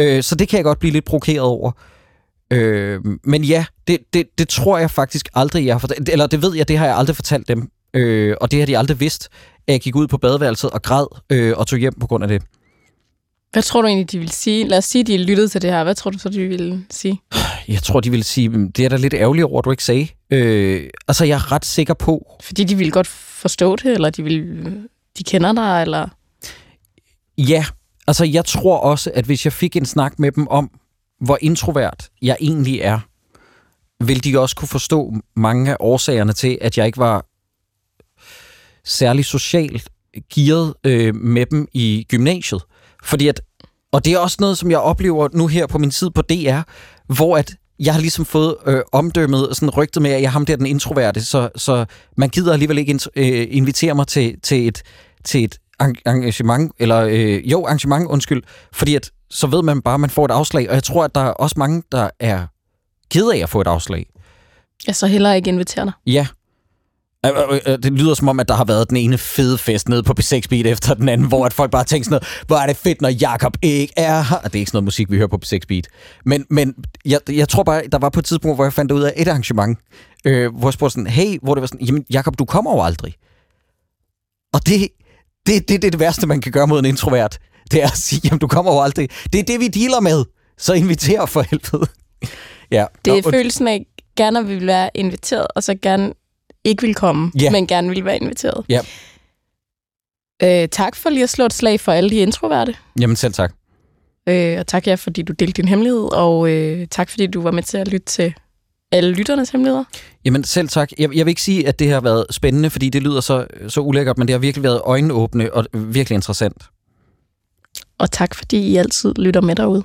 Øh, så det kan jeg godt blive lidt provokeret over. Øh, men ja, det, det, det tror jeg faktisk aldrig, jeg har fortalt, eller det ved jeg, det har jeg aldrig fortalt dem, øh, og det har de aldrig vidst, at jeg gik ud på badeværelset og græd øh, og tog hjem på grund af det. Hvad tror du egentlig, de vil sige? Lad os sige, de lyttede til det her. Hvad tror du så, de ville sige? Jeg tror, de ville sige, "Mm, det er da lidt ærgerligt over, at du ikke sagde. Øh, altså, jeg er ret sikker på, Fordi de ville godt forstå det, eller de, vil, de kender dig, eller... ja, Altså, jeg tror også, at hvis jeg fik en snak med dem om, hvor introvert jeg egentlig er, vil de også kunne forstå mange af årsagerne til, at jeg ikke var særlig socialt gearet øh, med dem i gymnasiet. Fordi at, og det er også noget, som jeg oplever nu her på min tid på DR, hvor at jeg har ligesom fået øh, omdømmet, sådan rygtet med, at jeg er ham der den introverte, så, så man gider alligevel ikke øh, invitere mig til, til et, til et engagement, eller øh, jo, arrangement, undskyld, fordi at, så ved man bare, at man får et afslag, og jeg tror, at der er også mange, der er ked af at få et afslag. Jeg så heller ikke invitere dig. Ja. Det lyder som om, at der har været den ene fede fest nede på P6 Beat efter den anden, hvor at folk bare tænker sådan noget, hvor er det fedt, når Jakob ikke er her. Det er ikke sådan noget musik, vi hører på P6 Beat. Men, men jeg, jeg tror bare, der var på et tidspunkt, hvor jeg fandt ud af et arrangement, øh, hvor jeg spurgte sådan, hey, hvor det var sådan, jamen Jakob, du kommer jo aldrig. Og det, det, det, det er det værste, man kan gøre mod en introvert. Det er at sige, jamen du kommer jo aldrig. Det er det, vi dealer med. Så inviter for helvede. ja. Det er Nå, følelsen af, gerne vil være inviteret, og så gerne ikke vil komme, ja. men gerne vil være inviteret. Ja. Øh, tak for lige at slå et slag for alle de introverte. Jamen selv tak. Øh, og tak jer, fordi du delte din hemmelighed, og øh, tak fordi du var med til at lytte til alle lytternes hemmeligheder? Jamen selv tak. Jeg, jeg vil ikke sige, at det har været spændende, fordi det lyder så, så ulækkert, men det har virkelig været øjenåbne og virkelig interessant. Og tak, fordi I altid lytter med derude.